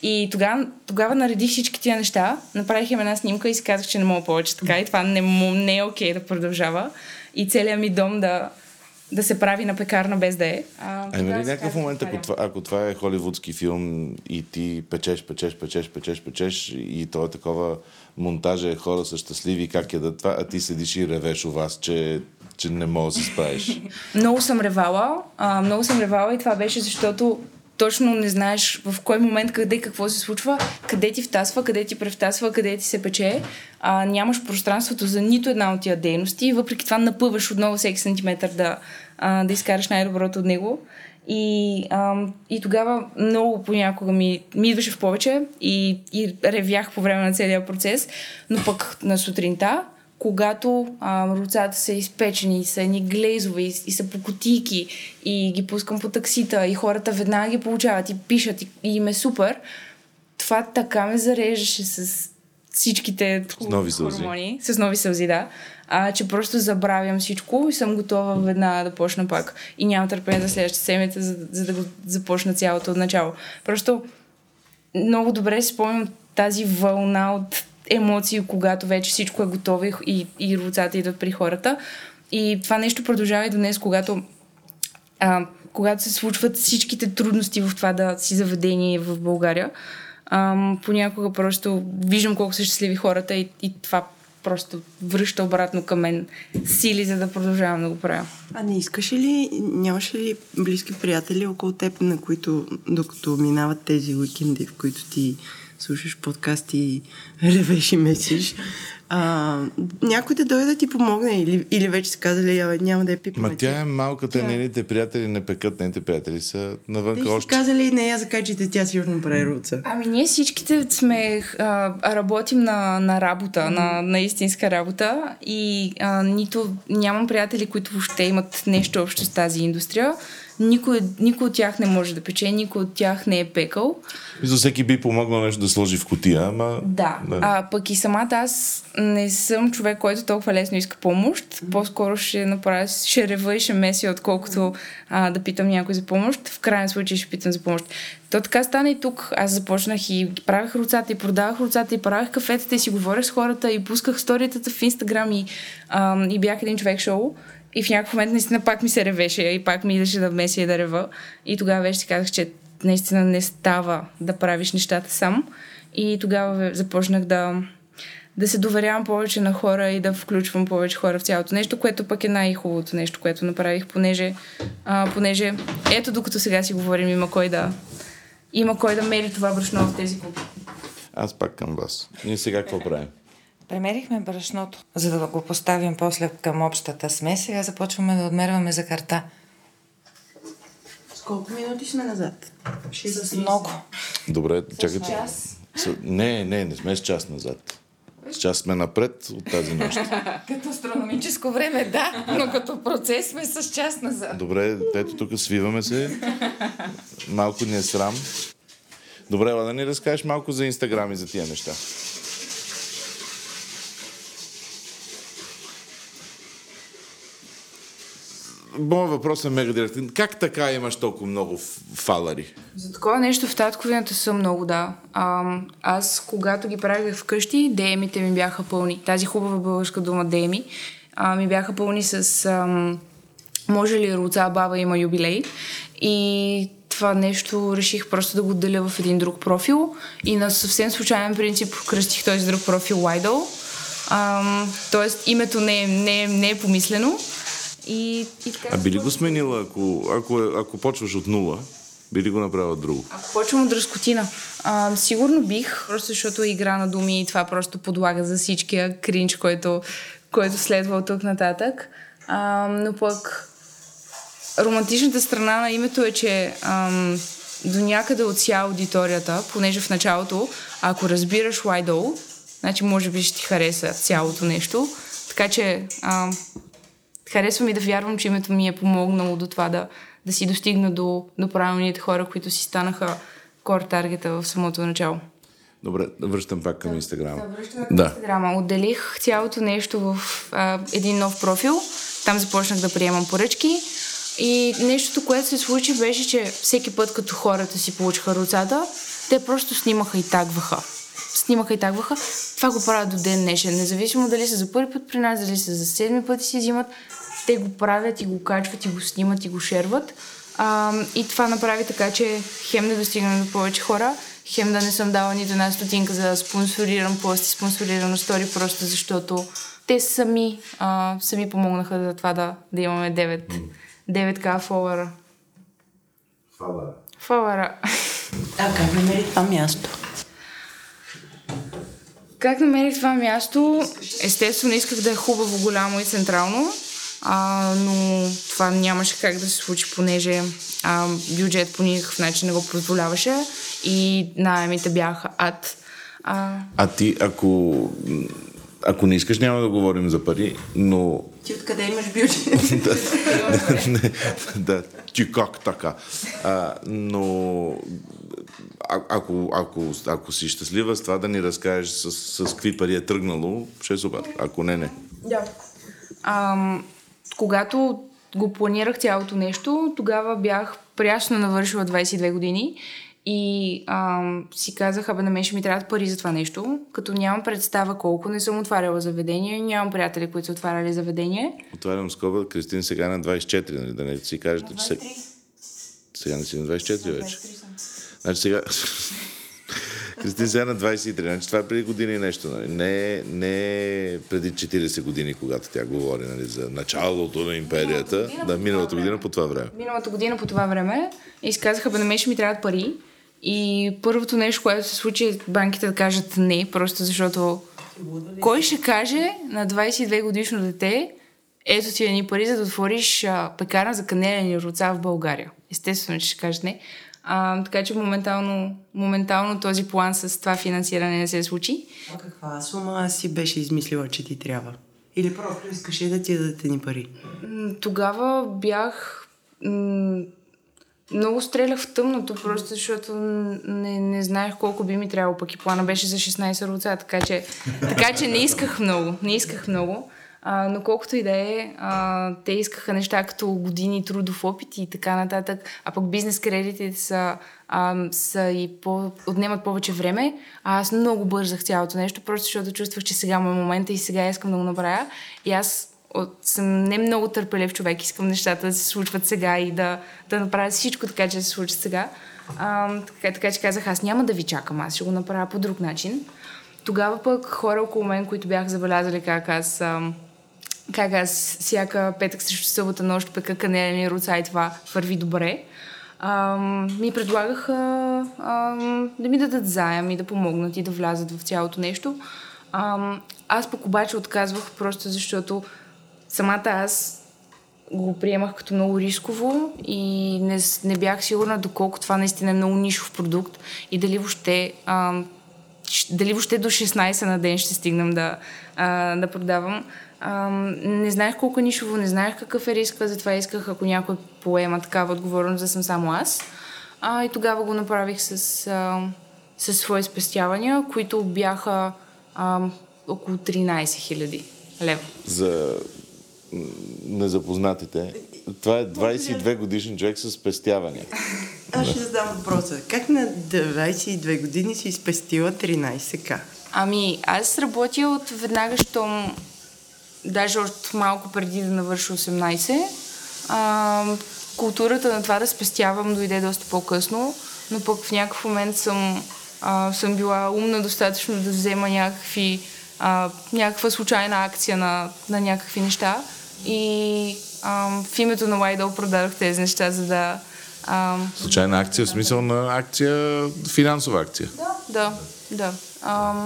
И тогава, тогава наредих всички тия неща, направих им една снимка и си казах, че не мога повече така и това не, не е окей да продължава. И целият ми дом да, да се прави на пекарна без да е. А, А има тогава ли си някакъв момент, ако това, ако това е холивудски филм и ти печеш, печеш, печеш, печеш, печеш и то е такова монтажа е хора са щастливи, как ядат това, а ти седиш и ревеш у вас, че, че не можеш да се справиш. Много съм ревала. А, много съм ревала и това беше защото точно не знаеш в кой момент, къде, какво се случва, къде ти втасва, къде ти превтасва, къде ти се пече. А, нямаш пространството за нито една от тия дейности и въпреки това напъваш отново всеки сантиметър да, а, да изкараш най-доброто от него. И, ам, и тогава много понякога ми, ми идваше в повече и, и ревях по време на целия процес, но пък на сутринта когато а, руцата са изпечени, и са едни глезове и, и са по кутийки и ги пускам по таксита и хората веднага ги получават и пишат и, и им е супер, това така ме зареждаше с всичките С нови сълзи. хормони, с нови сълзи, да, а, че просто забравям всичко и съм готова веднага да почна пак. И нямам търпение за следващата седмица, за, за да го започна цялото от начало. Просто много добре си спомням тази вълна от емоции, когато вече всичко е готово и, и, руцата идват при хората. И това нещо продължава и до днес, когато, а, когато се случват всичките трудности в това да си заведение в България. А, понякога просто виждам колко са щастливи хората и, и това просто връща обратно към мен сили, за да продължавам да го правя. А не искаш ли, нямаш ли близки приятели около теб, на които, докато минават тези уикенди, в които ти слушаш подкасти и ревеш и месиш, а, някой да дойде да ти помогне или, или вече са казали, «Абе, няма да я пипаме. Ма тя е малка, те нейните приятели не пекат, нейните приятели са Те са още. казали, не я закачите, тя сигурно прави руца. Ами ние всичките сме, а, работим на, на работа, на, на истинска работа и а, нито нямам приятели, които въобще имат нещо общо с тази индустрия. Никой, никой от тях не може да пече, никой от тях не е пекал. За всеки би помогнал нещо да сложи в котия, ама... Да. А пък и самата аз не съм човек, който толкова лесно иска помощ. По-скоро ще направя, ще рева и ще меся, отколкото а, да питам някой за помощ. В крайен случай ще питам за помощ. То така стана и тук. Аз започнах и ги правих руцата, и продавах руцата, и правих кафетата, и си говорех с хората, и пусках сторитата в Инстаграм, и, а, и бях един човек шоу. И в някакъв момент наистина пак ми се ревеше и пак ми идваше да меся и да рева. И тогава вече си казах, че наистина не става да правиш нещата сам. И тогава започнах да, да се доверявам повече на хора и да включвам повече хора в цялото нещо, което пък е най-хубавото нещо, което направих, понеже, а, понеже ето докато сега си говорим, има кой да има кой да мери това брашно в тези купи. Аз пак към вас. Ние сега какво правим? Премерихме брашното, за да го поставим после към общата смес. Сега започваме да отмерваме за карта. С колко минути сме назад? С много. Добре, чакайте. час. С... Не, не, не сме с час назад. С час сме напред от тази нощ. Като астрономическо време, да, но като процес сме с час назад. Добре, ето тук свиваме се. Малко ни е срам. Добре, да ни разкажеш малко за Инстаграм и за тия неща. Моят въпрос е мега директен. Как така имаш толкова много фалари? За такова нещо в татковината съм много, да. А, аз, когато ги правих вкъщи, деемите ми бяха пълни. Тази хубава българска дума дееми а, ми бяха пълни с ам, може ли руца баба има юбилей и това нещо реших просто да го отделя в един друг профил и на съвсем случайен принцип кръстих този друг профил Idol. Тоест името не е, не, е, не е помислено. И, и така А би ли го сменила, ако, ако, е- ако почваш от нула? Би ли го направила друго? Ако почвам от дръскотина, а, сигурно бих, просто защото е игра на думи и това просто подлага за всичкия кринч, който, който следва от тук нататък. А, но пък романтичната страна на името е, че ам, до някъде отся аудиторията, понеже в началото, ако разбираш Why значи може би ще ти хареса цялото нещо. Така че ам, харесва ми да вярвам, че името ми е помогнало до това да, да си достигна до, до правилните хора, които си станаха кор таргета в самото начало. Добре, връщам пак към Инстаграма. Да. Инстаграма. Отделих цялото нещо в а, един нов профил. Там започнах да приемам поръчки. И нещото, което се случи, беше, че всеки път, като хората си получиха руцата, те просто снимаха и тагваха. Снимаха и тагваха. Това го правят до ден днешен. Независимо дали са за първи път при нас, дали са за седми пъти си взимат, те го правят и го качват и го снимат и го шерват. А, и това направи така, че хем не достигна до повече хора, хем да не съм дала нито една стотинка за да спонсорирам пост и спонсорирано стори, просто защото те сами, а, сами помогнаха за това да, да имаме 9, 9к фолуара. Фолуара. А как намери това място? Как намерих това място? Естествено, исках да е хубаво, голямо и централно, а, но това нямаше как да се случи, понеже а, бюджет по никакъв начин не го позволяваше и найемите бяха ад. А, А ти, ако, ако не искаш, няма да говорим за пари, но Ти откъде имаш бюджет? Не, да, ти как така? А, но а, ако, ако, ако си щастлива с това да ни разкажеш с, с какви пари е тръгнало, ще е супер. Ако не, не. Да. Ам, когато го планирах цялото нещо, тогава бях прясно навършила 22 години и ам, си казах, абе на мен ще ми трябват пари за това нещо, като нямам представа колко, не съм отваряла заведение, нямам приятели, които са отваряли заведение. Отварям скоба, Кристин сега е на 24, нали? Да не си кажете, че се... сега не си на 24 вече. Значи сега... Кристин сега е на 23, значи това е преди години нещо, нали? Не, не преди 40 години, когато тя говори нали, за началото на империята, да, миналата година по това време. Миналата година по това време и си казаха, бе на мен ще ми трябват пари. И първото нещо, което се случи, е банките да кажат не, просто защото кой ще каже на 22 годишно дете, ето ти едни пари, за да отвориш а, пекарна за канелени руца в България. Естествено, че ще кажат не. А, така че моментално, моментално този план с това финансиране не се случи. А каква сума си беше измислила, че ти трябва? Или просто искаше да ти дадат ни пари? Тогава бях... м, много стрелях в тъмното, просто защото не, не знаех колко би ми трябвало, пък и плана беше за 16 руца, така че, така че не исках много, не исках много. А, но колкото и да е, те искаха неща като години трудов опит и така нататък, а пък бизнес кредитите са, а, са и по, отнемат повече време, а аз много бързах цялото нещо, просто защото чувствах, че сега му е момента и сега искам да го направя. И аз от, съм не много търпелив човек, искам нещата да се случват сега и да, да направя всичко така, че се случат сега. А, така, така че казах, аз няма да ви чакам, аз ще го направя по друг начин. Тогава пък хора около мен, които бях забелязали как аз, ам, как аз всяка петък срещу събота нощ пека канелени руца и това върви добре, ам, ми предлагаха ам, да ми дадат заем и да помогнат и да влязат в цялото нещо. Ам, аз пък обаче отказвах просто защото самата аз го приемах като много рисково и не, не бях сигурна доколко това наистина е много нишов продукт и дали въобще, щ- дали въобще до 16 на ден ще стигнем да, а, да продавам. Ам, не знаех колко е нишово, не знаех какъв е риска, затова исках, ако някой поема такава отговорност, да съм само аз. А, и тогава го направих с, а, с свои спестявания, които бяха а, около 13 000 лева. За незапознатите, това е 22 годишен човек с спестявания. Аз ще задам въпроса. Как на 22 години си спестила 13к? Ами, аз работя от веднага, щом даже още малко преди да навърша 18. А, културата на това да спестявам дойде доста по-късно, но пък в някакъв момент съм, а, съм била умна достатъчно да взема някакви, а, някаква случайна акция на, на някакви неща и а, в името на Лайдъл продадох тези неща, за да... А, Случайна акция, в смисъл на акция, финансова акция. да, да. А,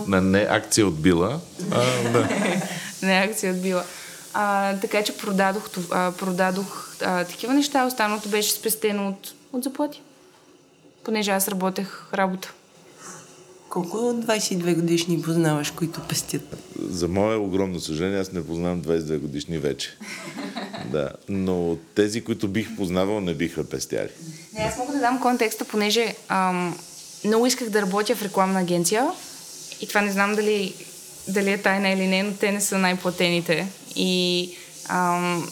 На не акция от Била, а да. не акция отбила. А, така че продадох, а, продадох а, такива неща, останалото беше спестено от, от заплати. Понеже аз работех работа. Колко 22 годишни познаваш, които пестят? За мое огромно съжаление, аз не познавам 22 годишни вече. Да, но тези, които бих познавал, не биха пестяли. Не, аз мога да дам контекста, понеже ам, много исках да работя в рекламна агенция и това не знам дали, дали е тайна или не, но те не са най-платените. И ам,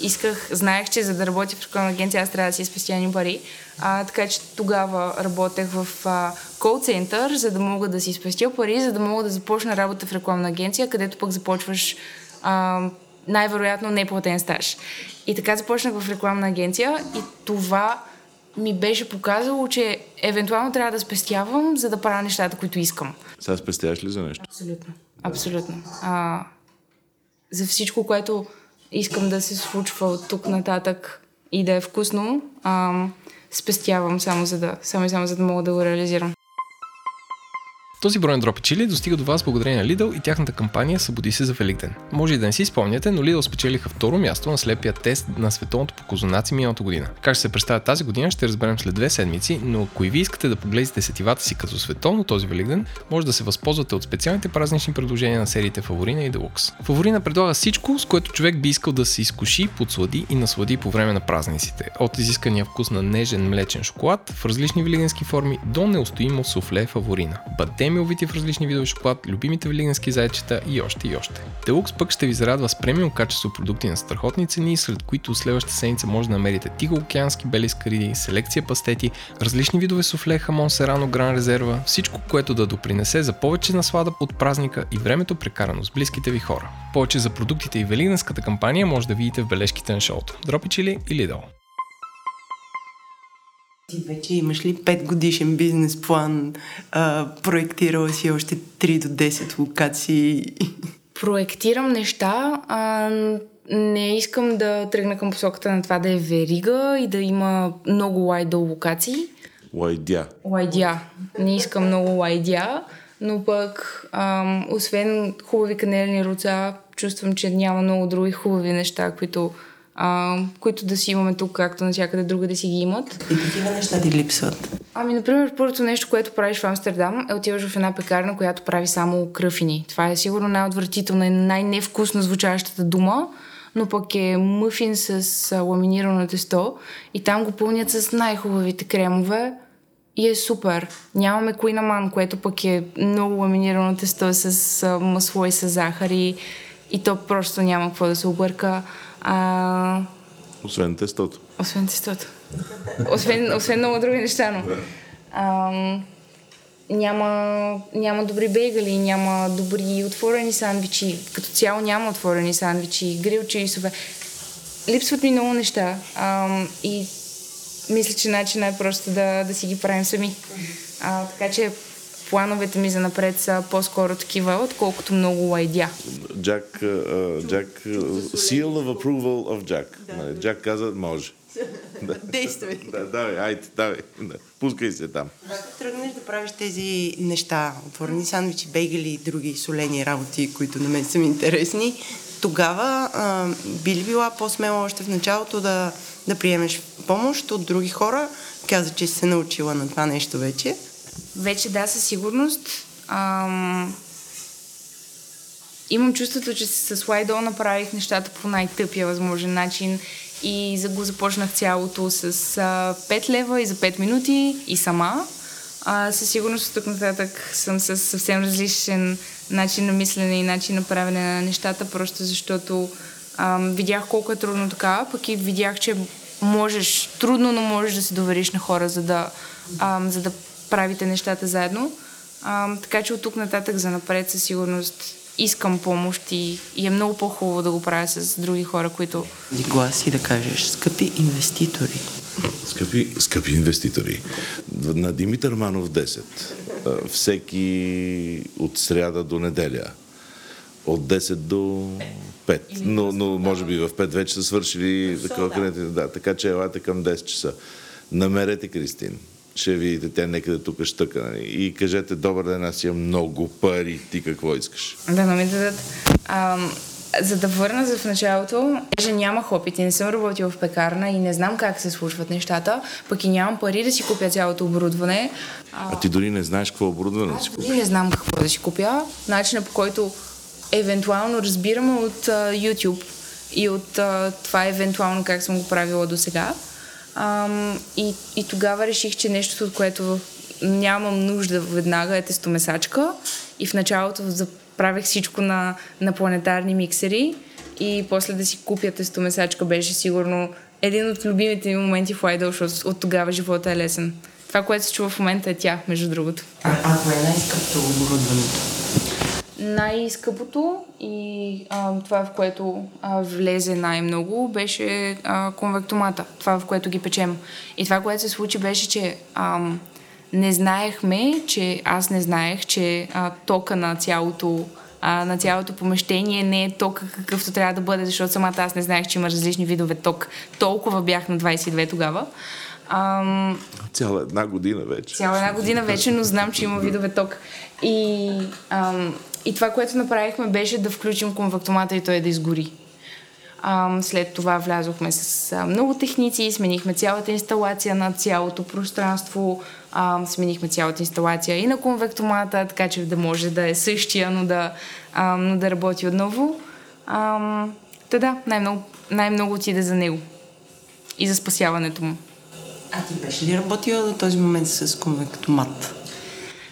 исках, знаех, че за да работя в рекламна агенция, аз трябва да си спестя ни пари. А, така че тогава работех в кол-център, за да мога да си спестя пари, за да мога да започна работа в рекламна агенция, където пък започваш а, най-вероятно неплатен стаж. И така започнах в рекламна агенция и това ми беше показало, че евентуално трябва да спестявам, за да правя нещата, които искам. Сега спестяваш ли за нещо? Абсолютно. Абсолютно. А, за всичко, което искам да се случва от тук нататък и да е вкусно, а, спестявам само за да, само и само за да мога да го реализирам. Този брой на дропи чили достига до вас благодарение на Lidl и тяхната кампания Събуди се за Великден. Може и да не си спомняте, но Lidl спечелиха второ място на слепия тест на световното по козунаци миналата година. Как ще се представя тази година, ще разберем след две седмици, но ако и ви искате да погледнете сетивата си като световно този Великден, може да се възползвате от специалните празнични предложения на сериите Фаворина и Deluxe. Фаворина предлага всичко, с което човек би искал да се изкуши, подслади и наслади по време на празниците. От изискания вкус на нежен млечен шоколад в различни великденски форми до неустоимо суфле Фаворина. Бадеми увити в различни видове шоколад, любимите великденски зайчета и още и още. Делукс пък ще ви зарадва с премиум качество продукти на страхотни цени, сред които следващата седмица може да намерите тихоокеански бели скариди, селекция пастети, различни видове суфле, хамон, серано, гран резерва, всичко, което да допринесе за повече наслада от празника и времето прекарано с близките ви хора. Повече за продуктите и великденската кампания може да видите в бележките на шоуто. Дропичили или Lidl. Ти вече имаш ли 5 годишен бизнес план? А, проектирала си още 3 до 10 локации? Проектирам неща. А, не искам да тръгна към посоката на това да е верига и да има много лайдъл локации. Лайдя. Лайдя. Не искам много лайдя, но пък ам, освен хубави канелни руца, чувствам, че няма много други хубави неща, които а, които да си имаме тук, както навсякъде друга да си ги имат. И такива неща ти липсват. Ами, например, първото нещо, което правиш в Амстердам е отиваш в една пекарна, която прави само кръфини. Това е сигурно най-отвратителна и най-невкусно звучащата дума, но пък е мъфин с ламинирано тесто и там го пълнят с най-хубавите кремове и е супер. Нямаме куинаман, което пък е много ламинирано тесто с масло и с захар и, и то просто няма какво да се обърка. А, Освен тестото. освен тестото. Освен, освен много други неща, но. Ам, няма, няма добри бейгали, няма добри отворени сандвичи. Като цяло няма отворени сандвичи, грилчи и сове. Липсват ми много неща. Ам, и мисля, че начинът е просто да, да си ги правим сами. А, така че плановете ми за напред са по-скоро такива, отколкото много лайдя. Джак, а, Джак, а, seal of approval of Джак. Нали, Джак каза, може. Действай. Да, давай, айде, давай. Да, Пускай се там. Когато тръгнеш да правиш тези неща, отворени сандвичи, бейгали и други солени работи, които на мен са ми интересни, тогава а, би ли била по-смела още в началото да, да приемеш помощ от други хора? Каза, че си се научила на това нещо вече. Вече да, със сигурност. Ам... Имам чувството, че с Лайдол направих нещата по най-тъпия възможен начин и го започнах цялото с а, 5 лева и за 5 минути и сама. А, със сигурност тук нататък съм с съвсем различен начин на мислене и начин на правене на нещата, просто защото ам, видях колко е трудно така, пък и видях, че можеш, трудно, но можеш да се довериш на хора, за да, ам, за да правите нещата заедно. А, така че от тук нататък за напред със сигурност искам помощ и, и е много по-хубаво да го правя с други хора, които... Глас и да кажеш, скъпи инвеститори. Скъпи, скъпи инвеститори, на Димитър Манов 10, а, всеки от сряда до неделя, от 10 до 5, но, но може би в 5 вече са свършили такова където, да, така че елате към 10 часа. Намерете Кристин, ще видите тя некъде тук щъка нали? и кажете, добър ден, аз имам много пари, ти какво искаш? Да, но ми дадат. Ам, за да върна за в началото, че нямах опит и не съм работила в пекарна и не знам как се случват нещата, пък и нямам пари да си купя цялото оборудване. А ти дори не знаеш какво оборудване да си купиш. Не знам какво да си купя. Начина по който евентуално разбираме от а, YouTube и от а, това евентуално как съм го правила до сега. Ам, и, и тогава реших, че нещо, от което нямам нужда веднага е тестомесачка. И в началото правех всичко на, на планетарни миксери и после да си купя тестомесачка беше сигурно един от любимите ми моменти в Idol, защото от тогава живота е лесен. Това, което се чува в момента е тя, между другото. А, а кое е най-скъпото оборудване? Най-скъпото и а, това, в което а, влезе най-много, беше а, конвектомата. Това, в което ги печем. И това, което се случи, беше, че а, не знаехме, че аз не знаех, че а, тока на цялото а, на цялото помещение не е тока какъвто трябва да бъде, защото самата аз не знаех, че има различни видове ток. Толкова бях на 22 тогава. Ам... Цяла една година вече. Цяла една година вече, но знам, че има видове ток. И, ам, и това, което направихме, беше да включим конвектомата и той да изгори. Ам, след това влязохме с а, много техници, сменихме цялата инсталация на цялото пространство, ам, сменихме цялата инсталация и на конвектомата, така че да може да е същия, но да, ам, но да работи отново. Ам, та да, най-много, най-много отиде за него и за спасяването му. А ти беше ли работила до този момент с конвектомат?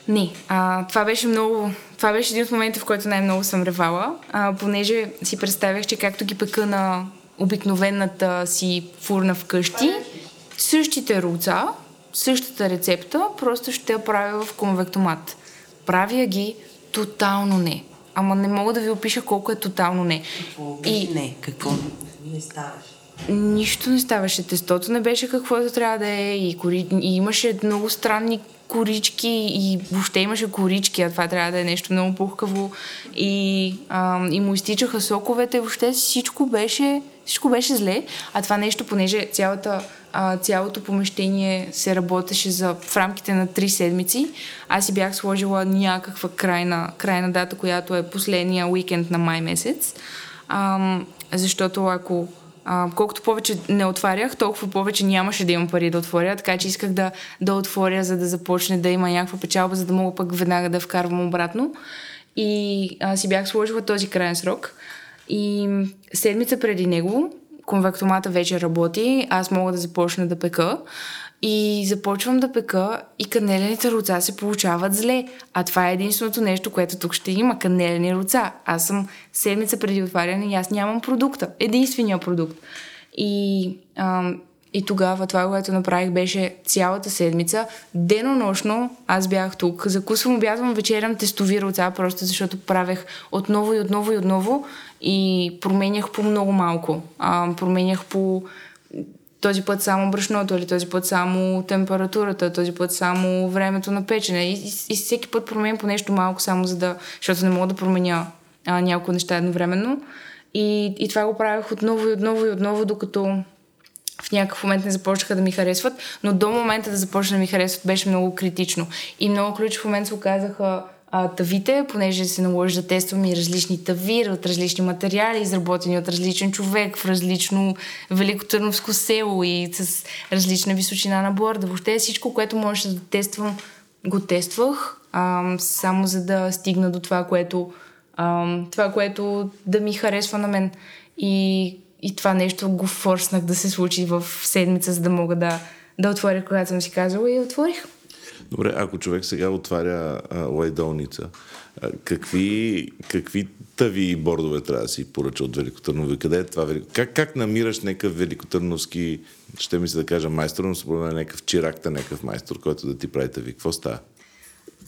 Не, а, това беше много... Това беше един от моментите, в който най-много съм ревала, а, понеже си представях, че както ги пека на обикновената си фурна вкъщи, същите руца, същата рецепта, просто ще я правя в конвектомат. Правя ги тотално не. Ама не мога да ви опиша колко е тотално не. Какво и... не? Какво не ставаше? Нищо не ставаше. Тестото не беше каквото трябва да е и, кори... и имаше много странни корички и въобще имаше корички, а това трябва да е нещо много пухкаво. И, а, и му изтичаха соковете, въобще всичко беше, всичко беше зле, а това нещо, понеже цялата, а, цялото помещение се работеше за, в рамките на 3 седмици, аз си бях сложила някаква крайна, крайна дата, която е последния уикенд на май месец, а, защото ако а, колкото повече не отварях, толкова повече нямаше да имам пари да отворя, така че исках да, да отворя, за да започне да има някаква печалба, за да мога пък веднага да вкарвам обратно. И а, си бях сложила този крайен срок. И седмица преди него конвектомата вече работи, аз мога да започна да пека. И започвам да пека и канелените руца се получават зле. А това е единственото нещо, което тук ще има. Канелени руца. Аз съм седмица преди отваряне и аз нямам продукта. Единствения продукт. И, ам, и тогава това, което направих, беше цялата седмица, денонощно аз бях тук, закусвам, обядвам, вечерям, тестови руца, просто защото правех отново и отново и отново и променях по много малко. А, променях по този път само брашното или този път само температурата, този път само времето на печене. И, и, и всеки път променям по нещо малко, само за да, защото не мога да променя а, няколко неща едновременно. И, и това го правях отново и отново и отново, докато в някакъв момент не започнаха да ми харесват, но до момента да започна да ми харесват беше много критично. И много ключов момент се оказаха а, тавите, понеже се наложи да тествам и различни тави от различни материали, изработени от различен човек в различно великотърновско село и с различна височина на борда. Въобще всичко, което можеше да тествам, го тествах, а, само за да стигна до това, което, а, това, което да ми харесва на мен. И, и това нещо го форснах да се случи в седмица, за да мога да, да отворя, когато съм си казала и отворих. Добре, ако човек сега отваря лайдолница, какви, какви тави и бордове трябва да си поръча от Великотърново? Къде е това? Как, как намираш някакъв великотърновски, ще ми се да кажа майстор, но според мен някакъв чиракта, някакъв майстор, който да ти прави тави? Какво става?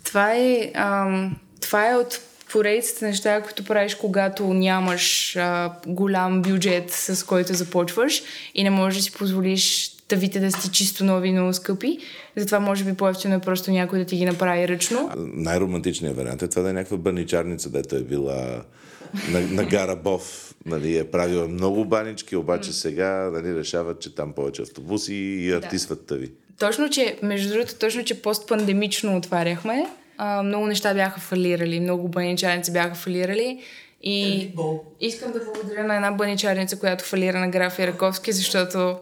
Това е, ам, това е от поредицата неща, които правиш, когато нямаш а, голям бюджет, с който започваш и не можеш да си позволиш тавите да сте чисто нови, много скъпи. Затова може би по-ефтино е просто някой да ти ги направи ръчно. Най-романтичният вариант е това да е някаква баничарница, дето е била на, на гара Бов. Нали, е правила много банички, обаче сега нали, решават, че там повече автобуси и артисват да. тави. Точно, че, между другото, точно, че постпандемично отваряхме. А, много неща бяха фалирали, много баничарници бяха фалирали. И искам да благодаря на една баничарница, която фалира на граф Раковски, защото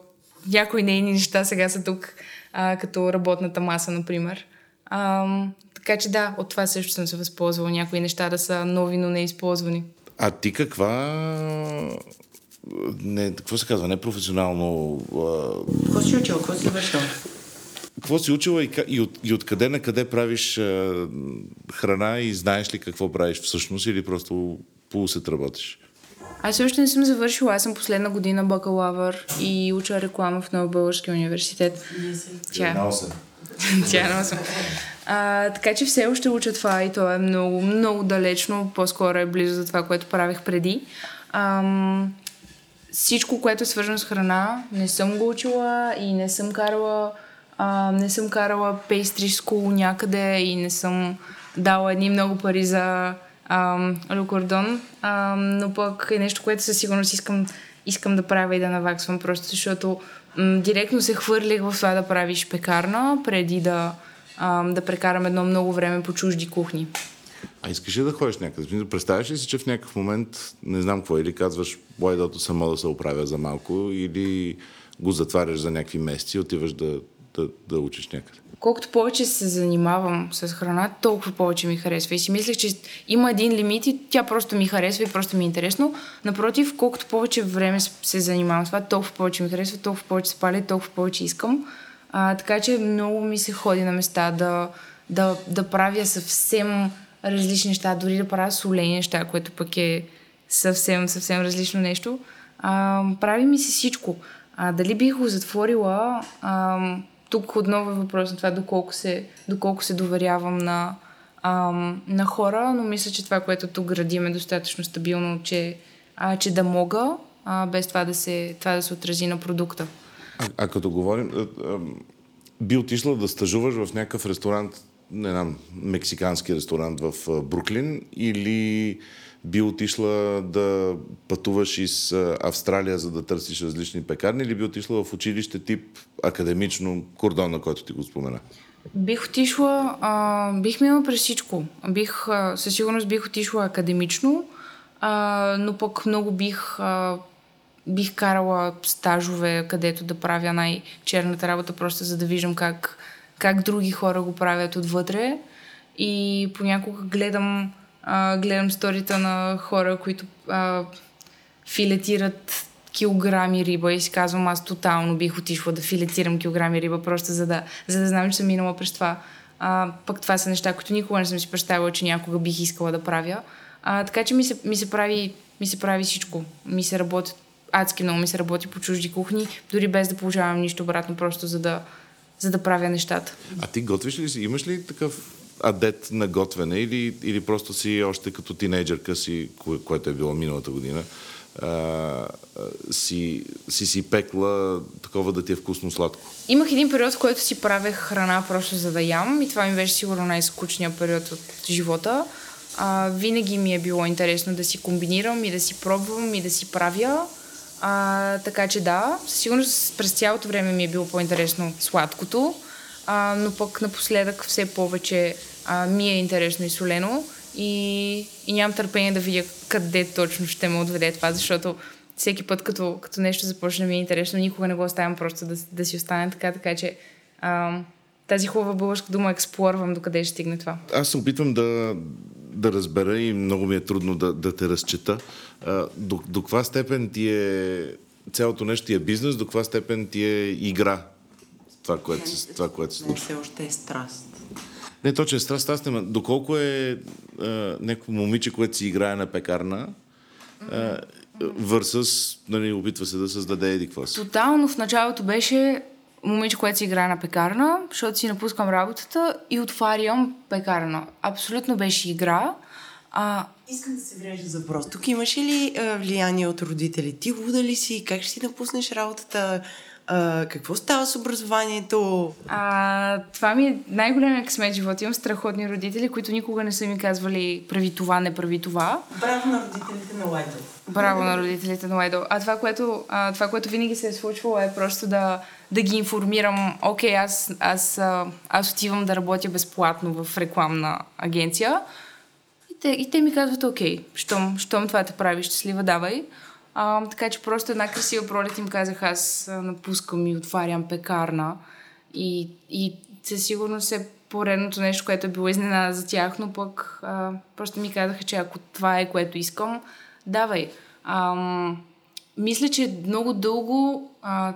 някои нейни неща сега са тук, а, като работната маса, например. А, така че да, от това също съм се възползвала. Някои неща да са нови, но не използвани. А ти каква не, какво се казва, не професионално, а, Какво си учил? Какво си вършил? какво си учила и, и, от, и откъде на къде правиш а, храна и знаеш ли какво правиш всъщност или просто полусет работиш? Аз още не съм завършила. Аз съм последна година бакалавър и уча реклама в Нов Български университет. Тя, тя е на осем. А, така че все още уча това и то е много, много далечно. По-скоро е близо за това, което правих преди. Ам, всичко, което е свързано с храна, не съм го учила и не съм карала, а, не съм карала school някъде и не съм дала едни много пари за ам, лукордон, ам, но пък е нещо, което със сигурност искам, искам да правя и да наваксвам, просто защото м- директно се хвърлих в това да правиш пекарна, преди да, ам, да прекарам едно много време по чужди кухни. А искаш ли да ходиш някъде? Представяш ли си, че в някакъв момент, не знам какво, или казваш, бойдото само да се оправя за малко, или го затваряш за някакви месеци и отиваш да, да, да учиш някъде? Колкото повече се занимавам с храна, толкова повече ми харесва. И си мислех, че има един лимит и тя просто ми харесва и просто ми е интересно. Напротив, колкото повече време се занимавам с това, толкова повече ми харесва, толкова повече се паля, толкова повече искам. А, така че много ми се ходи на места да, да, да правя съвсем различни неща, дори да правя солени неща, което пък е съвсем, съвсем различно нещо. А, прави ми се всичко. А, дали бих го затворила, а, тук отново е въпрос на това доколко се, доколко се доверявам на, ам, на хора, но мисля, че това, което тук градим е достатъчно стабилно, че, а, че да мога, а, без това да, се, това да се отрази на продукта. А, а като говорим, а, а, би отишла да стажуваш в някакъв ресторант, не знам, мексикански ресторант в Бруклин или би отишла да пътуваш из Австралия, за да търсиш различни пекарни или би отишла в училище тип академично кордон, на който ти го спомена? Бих отишла, а, бих минала през всичко. Бих, а, със сигурност бих отишла академично, а, но пък много бих, а, бих карала стажове, където да правя най-черната работа, просто за да виждам как, как други хора го правят отвътре. И понякога гледам, а, гледам сторите на хора, които а, филетират килограми риба и си казвам, аз тотално бих отишла да филетирам килограми риба, просто за да, за да знам, че съм минала през това. А, пък това са неща, които никога не съм си представила, че някога бих искала да правя. А, така че ми се, ми, се прави, ми се прави всичко. Ми се работи адски много ми се работи по чужди кухни, дори без да получавам нищо обратно, просто за да, за да правя нещата. А ти готвиш ли си? Имаш ли такъв адет на готвене или, или просто си още като тинейджърка си, кое, което е било миналата година, а, си, си си пекла такова да ти е вкусно сладко? Имах един период, в който си правех храна просто за да ям и това ми беше сигурно най-скучният период от живота. А, винаги ми е било интересно да си комбинирам и да си пробвам и да си правя. А, така че да, със сигурност през цялото време ми е било по-интересно сладкото, а, но пък напоследък все повече а, ми е интересно и солено и, и нямам търпение да видя къде точно ще ме отведе това, защото всеки път, като, като нещо започне ми е интересно, никога не го оставям просто да, да си остане така, така че а, тази хубава българска дума експлорвам докъде ще стигне това. Аз се опитвам да, да разбера и много ми е трудно да, да те разчета. А, до, до каква степен ти е цялото нещо ти е бизнес, до каква степен ти е игра това, което, се- това, което се Не, случва. все още е страст. Не, то, че е страст, аз не ма- Доколко е а, някакво момиче, което си играе на пекарна, а, versus, нали, опитва се да създаде еди какво си. Тотално в началото беше момиче, което си играе на пекарна, защото си напускам работата и отварям пекарна. Абсолютно беше игра. А, Искам да се врежа за въпрос. Тук имаш ли а, влияние от родители? Ти луда ли си? Как ще си напуснеш работата? А, какво става с образованието? а, това ми е най-големият късмет в живота. Имам страхотни родители, които никога не са ми казвали прави това, не прави това. Браво на родителите на Лайдъл. Браво на родителите на Лайдо. А това което, а, това, което винаги се е случвало е просто да, да ги информирам. Окей, аз, аз, а, аз отивам да работя безплатно в рекламна агенция. И те, и те ми казват, окей, щом, щом това те прави щастлива, давай. А, така че просто една красива пролет им казах, аз напускам и отварям пекарна. И, и със сигурност е поредното нещо, което е било изненада за тях, но пък а, просто ми казаха, че ако това е което искам, давай. Ам, мисля, че много дълго а,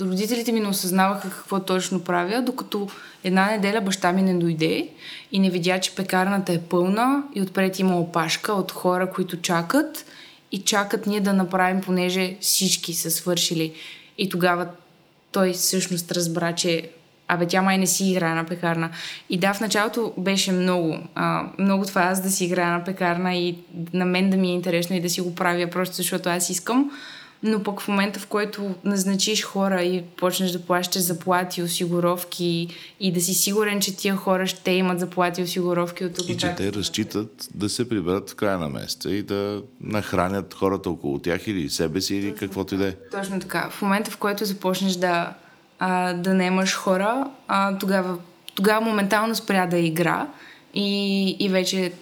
родителите ми не осъзнаваха какво точно правя, докато една неделя баща ми не дойде и не видя, че пекарната е пълна и отпред има опашка от хора, които чакат и чакат ние да направим, понеже всички са свършили. И тогава той всъщност разбра, че Абе, тя май не си играе на пекарна. И да, в началото беше много. А, много това аз да си играя на пекарна и на мен да ми е интересно и да си го правя, просто защото аз искам. Но пък в момента, в който назначиш хора и почнеш да плащаш заплати, осигуровки и да си сигурен, че тия хора ще имат заплати и осигуровки от тук. И че те разчитат да се приберат в края на месеца и да нахранят хората около тях или себе си, или каквото и да е. Точно така. В момента, в който започнеш да, а, да наемаш хора, а, тогава, тогава моментално спря да е игра и, и вече,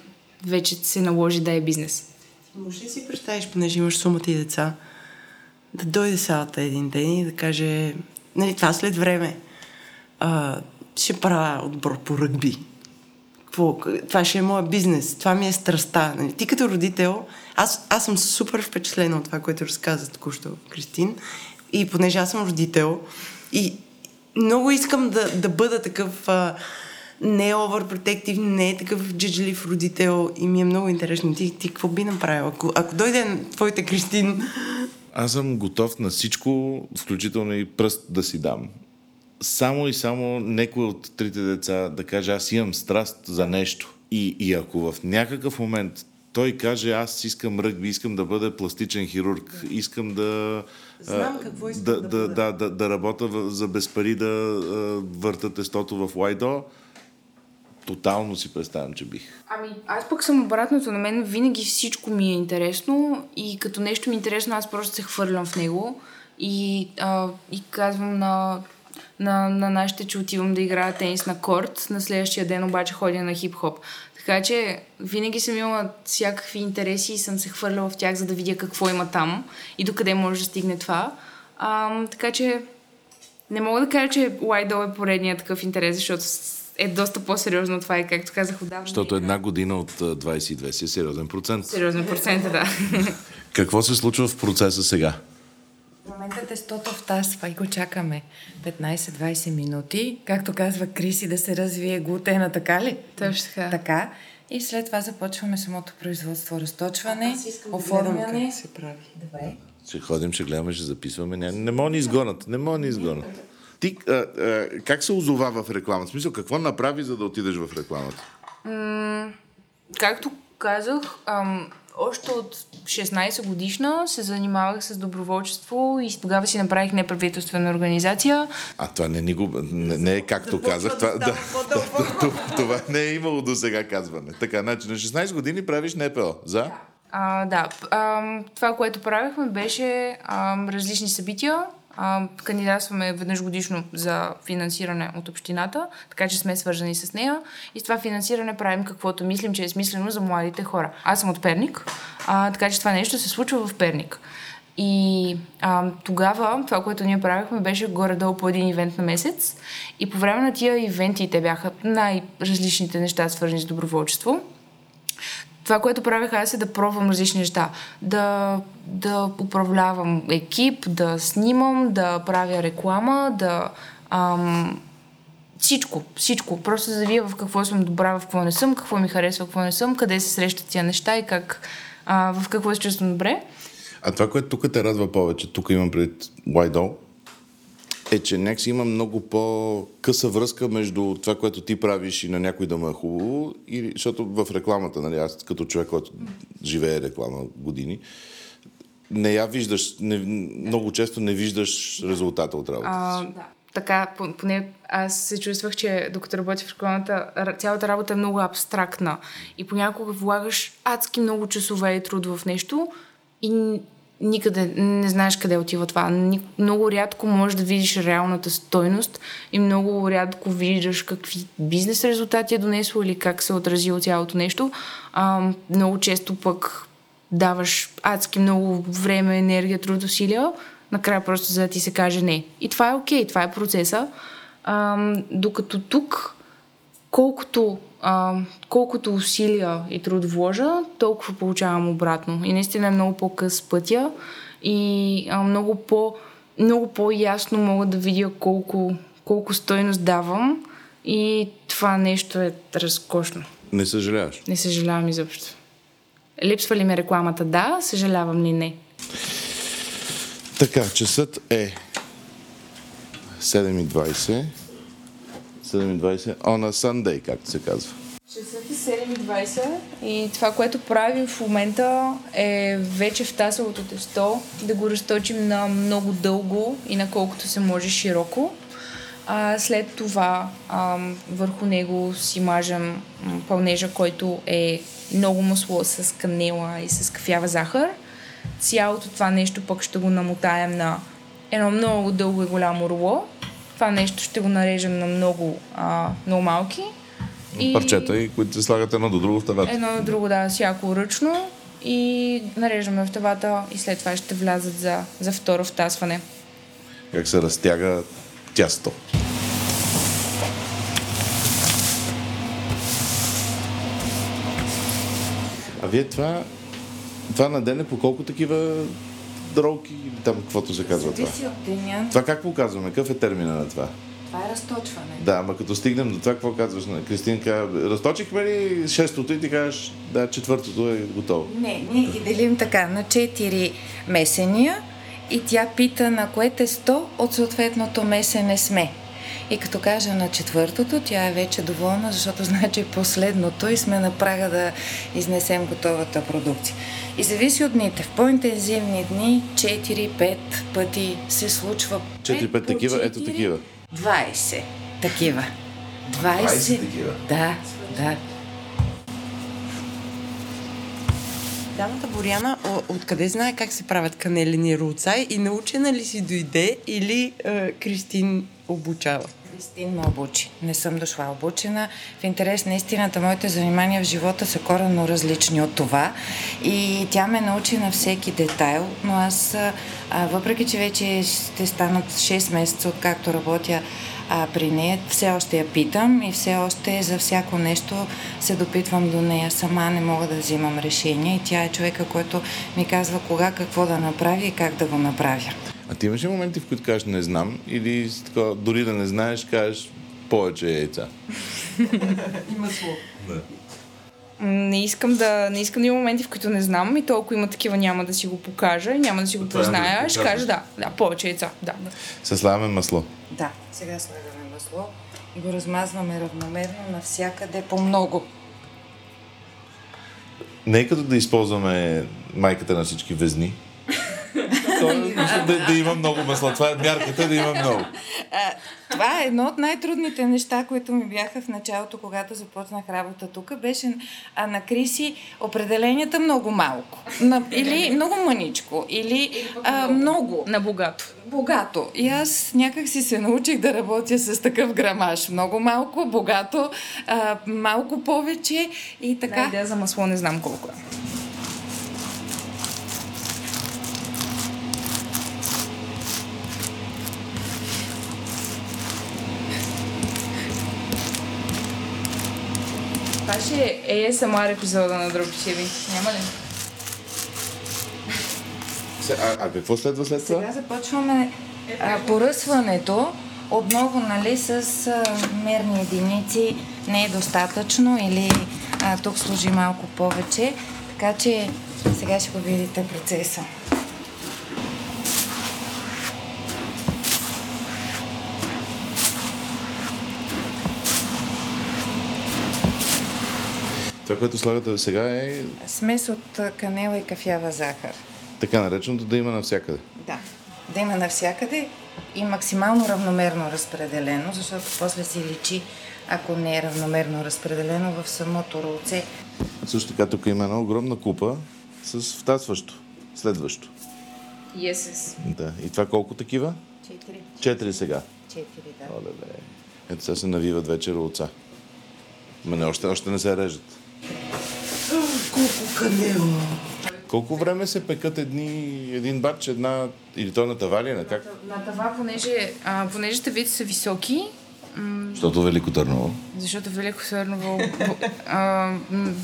вече се наложи да е бизнес. Може ли си представиш, понеже имаш сумата и деца, да дойде салата един ден и да каже, нали, това след време, а, ще правя отбор по ръгби. Какво? Това ще е моят бизнес. Това ми е страста. Нали? Ти като родител, аз, аз съм супер впечатлена от това, което разказа току-що Кристин. И понеже аз съм родител и много искам да, да бъда такъв а, не overprotective, не такъв джиджелив родител и ми е много интересно. Ти, ти какво би направил? Ако, ако дойде твоята Кристин Аз съм готов на всичко, включително и пръст да си дам. Само и само някой от трите деца да каже, аз имам страст за нещо. И, и ако в някакъв момент той каже, аз искам ръгби, искам да бъда пластичен хирург, искам да... Знам какво искам да, да да, да, да, да работя за без пари да върта тестото в Лайдо, тотално си представям, че бих. Ами, аз пък съм обратното. На мен винаги всичко ми е интересно и като нещо ми е интересно, аз просто се хвърлям в него и, а, и казвам на, на, на нашите, че отивам да играя тенис на корт, на следващия ден обаче ходя на хип-хоп. Така че винаги съм имала всякакви интереси и съм се хвърляла в тях, за да видя какво има там и докъде може да стигне това. А, така че не мога да кажа, че Лайдол е поредният такъв интерес, защото е доста по-сериозно от това и както казах отдавна. Защото една година от а, 22 си е сериозен процент. Сериозно процента, да. Какво се случва в процеса сега? В момента тестото втасва и го чакаме 15-20 минути. Както казва Криси, да се развие глутена, така ли? Точно така. Така. И след това започваме самото производство, разточване, да оформяне. как се прави. Добре. Ще ходим, ще гледаме, ще записваме. Не, не мога ни изгонят. Не мога ни изгонят. Ти а, а, как се озова в реклама? В смисъл, какво направи, за да отидеш в рекламата? Както казах, ам, още от 16 годишна се занимавах с доброволчество и тогава си направих неправителствена организация. А това не, ни го, не, не е както казах. Това, да, това, това не е имало до сега казване. Така, значи на 16 години правиш НПО. За? А, да, ам, това, което правихме, беше ам, различни събития. Ам, кандидатстваме веднъж годишно за финансиране от общината, така че сме свързани с нея. И с това финансиране правим каквото мислим, че е смислено за младите хора. Аз съм от Перник, а, така че това нещо се случва в Перник. И а, тогава това, което ние правихме, беше горе-долу по един ивент на месец. И по време на тия ивенти, те бяха най-различните неща, свързани с доброволчество това, което правех аз е да пробвам различни неща. Да, да управлявам екип, да снимам, да правя реклама, да... Ам, всичко, всичко. Просто да видя в какво съм добра, в какво не съм, какво ми харесва, какво не съм, къде се срещат тия неща и как, а, в какво се чувствам добре. А това, което тук те радва повече, тук имам пред Wide е, че някакси има много по-къса връзка между това, което ти правиш и на някой да му е хубаво, и, защото в рекламата, нали, аз като човек, който живее реклама години, не я виждаш, не, много често не виждаш резултата от работата. Да. Така, по- поне аз се чувствах, че докато работя в рекламата, цялата работа е много абстрактна. И понякога влагаш адски много часове и труд в нещо и никъде не знаеш къде отива това. Много рядко можеш да видиш реалната стойност и много рядко виждаш какви бизнес резултати е донесло или как се е отразило цялото нещо. А, много често пък даваш адски много време, енергия, труд, усилия, накрая просто за да ти се каже не. И това е окей, това е процеса. Ам, докато тук, колкото, ам, колкото усилия и труд вложа, толкова получавам обратно. И наистина е много по-къс пътя и а, много, по, много по-ясно мога да видя колко, колко стойност давам и това нещо е разкошно. Не съжаляваш. Не съжалявам изобщо. Липсва ли ми рекламата? Да, съжалявам ли не. Така, часът е 7.20. 7.20. On a Sunday, както се казва. Часът е 7.20 и това, което правим в момента е вече в тасовото тесто да го разточим на много дълго и на колкото се може широко. А, след това а, върху него си мажем пълнежа, който е много масло с канела и с кафява захар. Цялото това нещо пък ще го намотаем на едно много дълго и голямо руло. Това нещо ще го нарежем на много, а, много малки. И Парчета, и които се слагат едно до друго в тавата. Едно на друго, да, всяко ръчно. И нареждаме в тавата и след това ще влязат за, за второ втасване. Как се разтяга тясто. А вие това, това на ден е по колко такива дролки, или там каквото се казва това? От деня. Това как го казваме? Какъв е термина на това? Това е разточване. Да, ама като стигнем до това, какво казваш на Кристинка? Разточихме ли шестото и ти кажеш, да, четвъртото е готово. Не, ние ги делим така на 4 месения и тя пита на кое тесто от съответното месене сме. И като кажа на четвъртото, тя е вече доволна, защото знае, че е последното и сме на прага да изнесем готовата продукция. И зависи от дните. В по-интензивни дни 4-5 пъти се случва. 4-5 Пет по такива, ето четири, такива. 20 такива. 20, 20 такива? Да, да. Дамата Боряна, откъде знае как се правят канелени рулцай и научена ли си дойде или е, Кристин обучава? Кристин ме обучи. Не съм дошла обучена. В интерес на истината, моите занимания в живота са коренно различни от това. И тя ме научи на всеки детайл, но аз, въпреки че вече ще станат 6 месеца, откакто работя а, при нея, все още я питам и все още за всяко нещо се допитвам до нея. Сама не мога да взимам решение и тя е човека, който ми казва кога какво да направя и как да го направя. А ти имаш ли моменти, в които кажеш не знам или с такова, дори да не знаеш, кажеш повече яйца? Има слово. Не искам да, не искам да има моменти, в които не знам и толкова има такива, няма да си го покажа, няма да си го Това е го Ще кажа да, да, повече яйца, да. да. Слагаме масло. Да, сега слагаме масло и го размазваме равномерно навсякъде по много. Не е като да използваме майката на всички везни. То мисля, да, да има много масло. Това е мярката да има много. А, това е едно от най-трудните неща, които ми бяха в началото, когато започнах работа тук. Беше а, на Криси определенията много малко. На, или много мъничко. Или а, много. На богато. Богато. И аз някак си се научих да работя с такъв грамаж. Много малко, богато, а, малко повече и Така. така. идея за масло не знам колко е. Ще е ASMR епизода на Дропшири. Няма ли? А, а какво следва след това? Сега започваме а, поръсването. Отново, нали, с а, мерни единици не е достатъчно или а, тук служи малко повече. Така че сега ще го видите процеса. Това, което слагате сега е Смес от канела и кафява захар. така нареченото да има навсякъде. Да. Да има навсякъде и максимално равномерно разпределено, защото после си личи, ако не е равномерно разпределено в самото ролце. Също така тук има една огромна купа с втасващо, следващо. Yes. Да. И това колко такива? Четири. Четири сега. Четири, да. Оле, бе. Ето сега се навиват вече ролца. Ма не, още, още не се режат. Колко канела! Колко време се пекат едни, един бач, една, или то на тавали, на как? На това, понеже, а, понеже тавите са високи, Защото Велико Търново. Защото Велико Търново, б- а,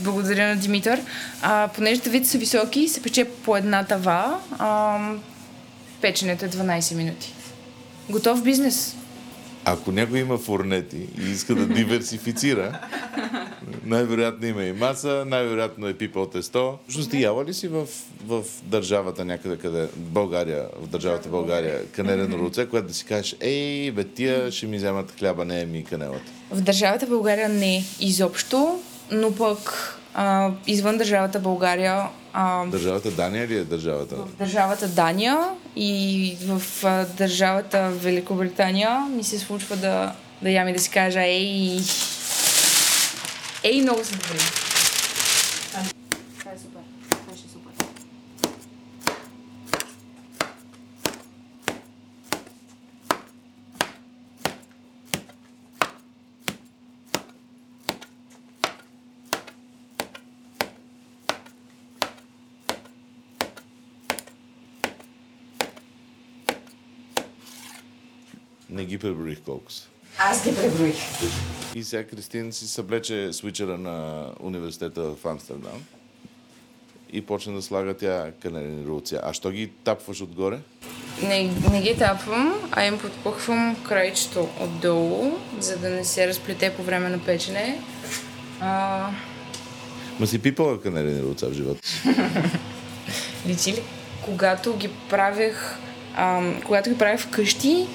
благодаря на Димитър, а, понеже тавите са високи, се пече по една тава, а, печенето е 12 минути. Готов бизнес. Ако някой има форнети и иска да диверсифицира, най-вероятно има и маса, най-вероятно е пипал тесто. Всъщност ти яла ли си в, в държавата някъде, къде, в България, в държавата България, канелено руце, което да си кажеш, ей, бе, тия ще ми вземат хляба, не е ми канелата. В държавата България не изобщо, но пък а, извън държавата България, а, Държавата Дания ли е държавата? в държавата Дания и в а, държавата Великобритания ми се случва да, да ям и да си кажа ей, ей, много са добри. Това е супер. Това ще е супер. Не ги преброих колко са. Аз ги преброих. И сега Кристин си съблече свичера на университета в Амстердам и почна да слага тя канелени рулци. А що ги тапваш отгоре? Не, не ги тапвам, а им подпухвам крайчето отдолу, за да не се разплете по време на печене. А, Ма си пипала канелени рулца в живота личи ли? Когато ги правех, ам, когато ги правех вкъщи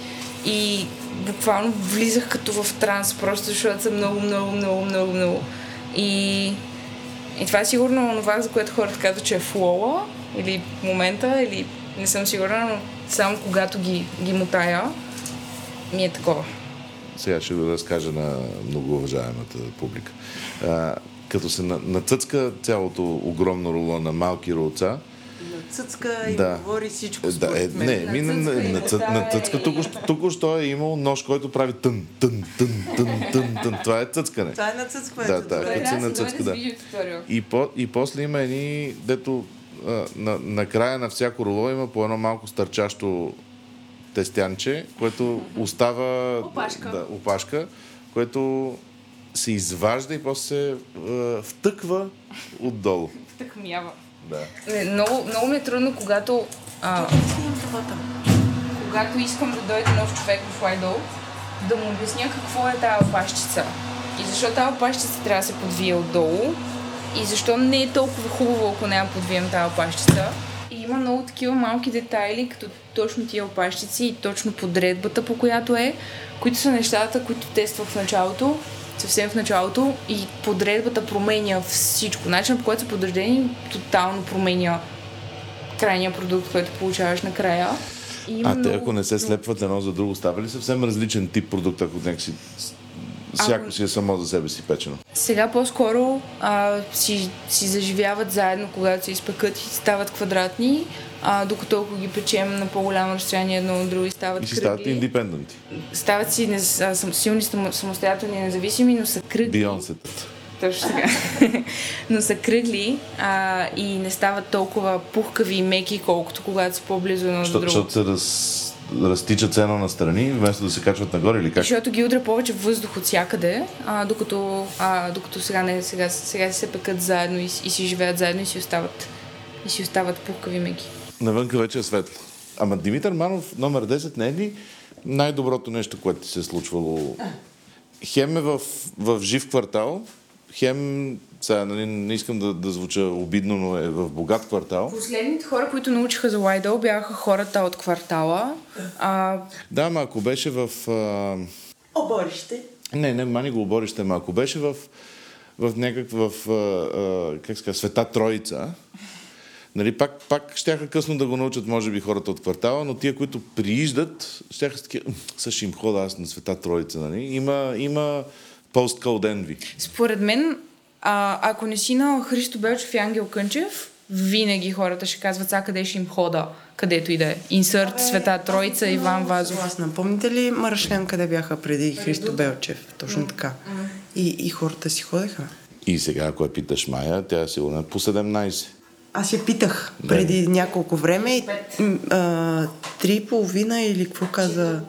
и буквално влизах като в транс, просто защото са много, много, много, много, много. И, и това е сигурно това, за което хората казват, че е флола, или момента, или не съм сигурна, но само когато ги, ги мотая, ми е такова. Сега ще го разкажа на многоуважаемата публика. А, като се на- нацъцка цялото огромно руло на малки рулца, Цъцка и Да. говори всичко да, е, според мен. не, ми, на, на, на, цъ- на цъцка тук, тук що е имал нож, който прави тън, тън, тън, тън, тън, тън. Това е цъцкане. Това е нацъцкването. Да, да, като се нацъцка, да. И, по, и после има едни, дето на, на края на всяко руло има по едно малко стърчащо тестянче, което остава... Опашка. Да, опашка, което се изважда и после се а, втъква отдолу. Тъкмява. Не, много, много ми е трудно, когато, а, когато искам да дойде нов човек в Лайдол, да му обясня какво е тази опашчица. И защо тази опашчица трябва да се подвие отдолу. И защо не е толкова хубаво, ако няма подвием тази опашчица. И има много такива малки детайли, като точно тия опашчици и точно подредбата, по която е, които са нещата, които тествах в началото, съвсем в началото и подредбата променя всичко. Начинът по който са подредени тотално променя крайния продукт, който получаваш накрая. И А те, много- ако не се слепват едно за друго, става ли съвсем различен тип продукт, ако някакси всяко си е само за себе си печено? Сега по-скоро а, си, си заживяват заедно, когато се изпекат и стават квадратни, а, докато ако ги печем на по-голямо разстояние едно от друго и стават И си стават индепенденти. Стават си нез, а, сам, силни, само- самостоятелни, независими, но са кръгли. Бионсетата. Точно така. но са кръгли а, и не стават толкова пухкави и меки, колкото когато са по-близо едно до Защо- друго. Защото се раз, разтичат цено на страни, вместо да се качват нагоре или как? Защото ги удря повече въздух от всякъде, а, докато, а, докато сега, не, сега, сега се пекат заедно и, и си живеят заедно и си остават, и си остават пухкави меки. Навънка вече е светло. Ама Димитър Манов, номер 10, не е ли най-доброто нещо, което ти се е случвало? Хем е в, в жив квартал, хем, сега нали, не искам да, да звуча обидно, но е в богат квартал. Последните хора, които научиха за Лайдъл, бяха хората от квартала. А, Да, ама ако беше в... А... Оборище. Не, не, мани го оборище, ама ако беше в, в някаква, в, а, а, как ска, Света Троица, нали, пак, пак щяха късно да го научат, може би, хората от квартала, но тия, които прииждат, щяха с такива, също им хода аз на Света Троица, нали? Има, има post-code envy. според мен, а, ако не си на Христо Белчев и Ангел Кънчев, винаги хората ще казват сега къде ще им хода, където и да е. Инсърт, Света Троица, Иван Вазов. Вас напомните ли Марашлян къде бяха преди Христо Белчев? Точно така. И, и хората си ходеха. И сега, ако я питаш Майя, тя сигурно е по 17. Аз я питах преди няколко време и а, три и половина или какво каза?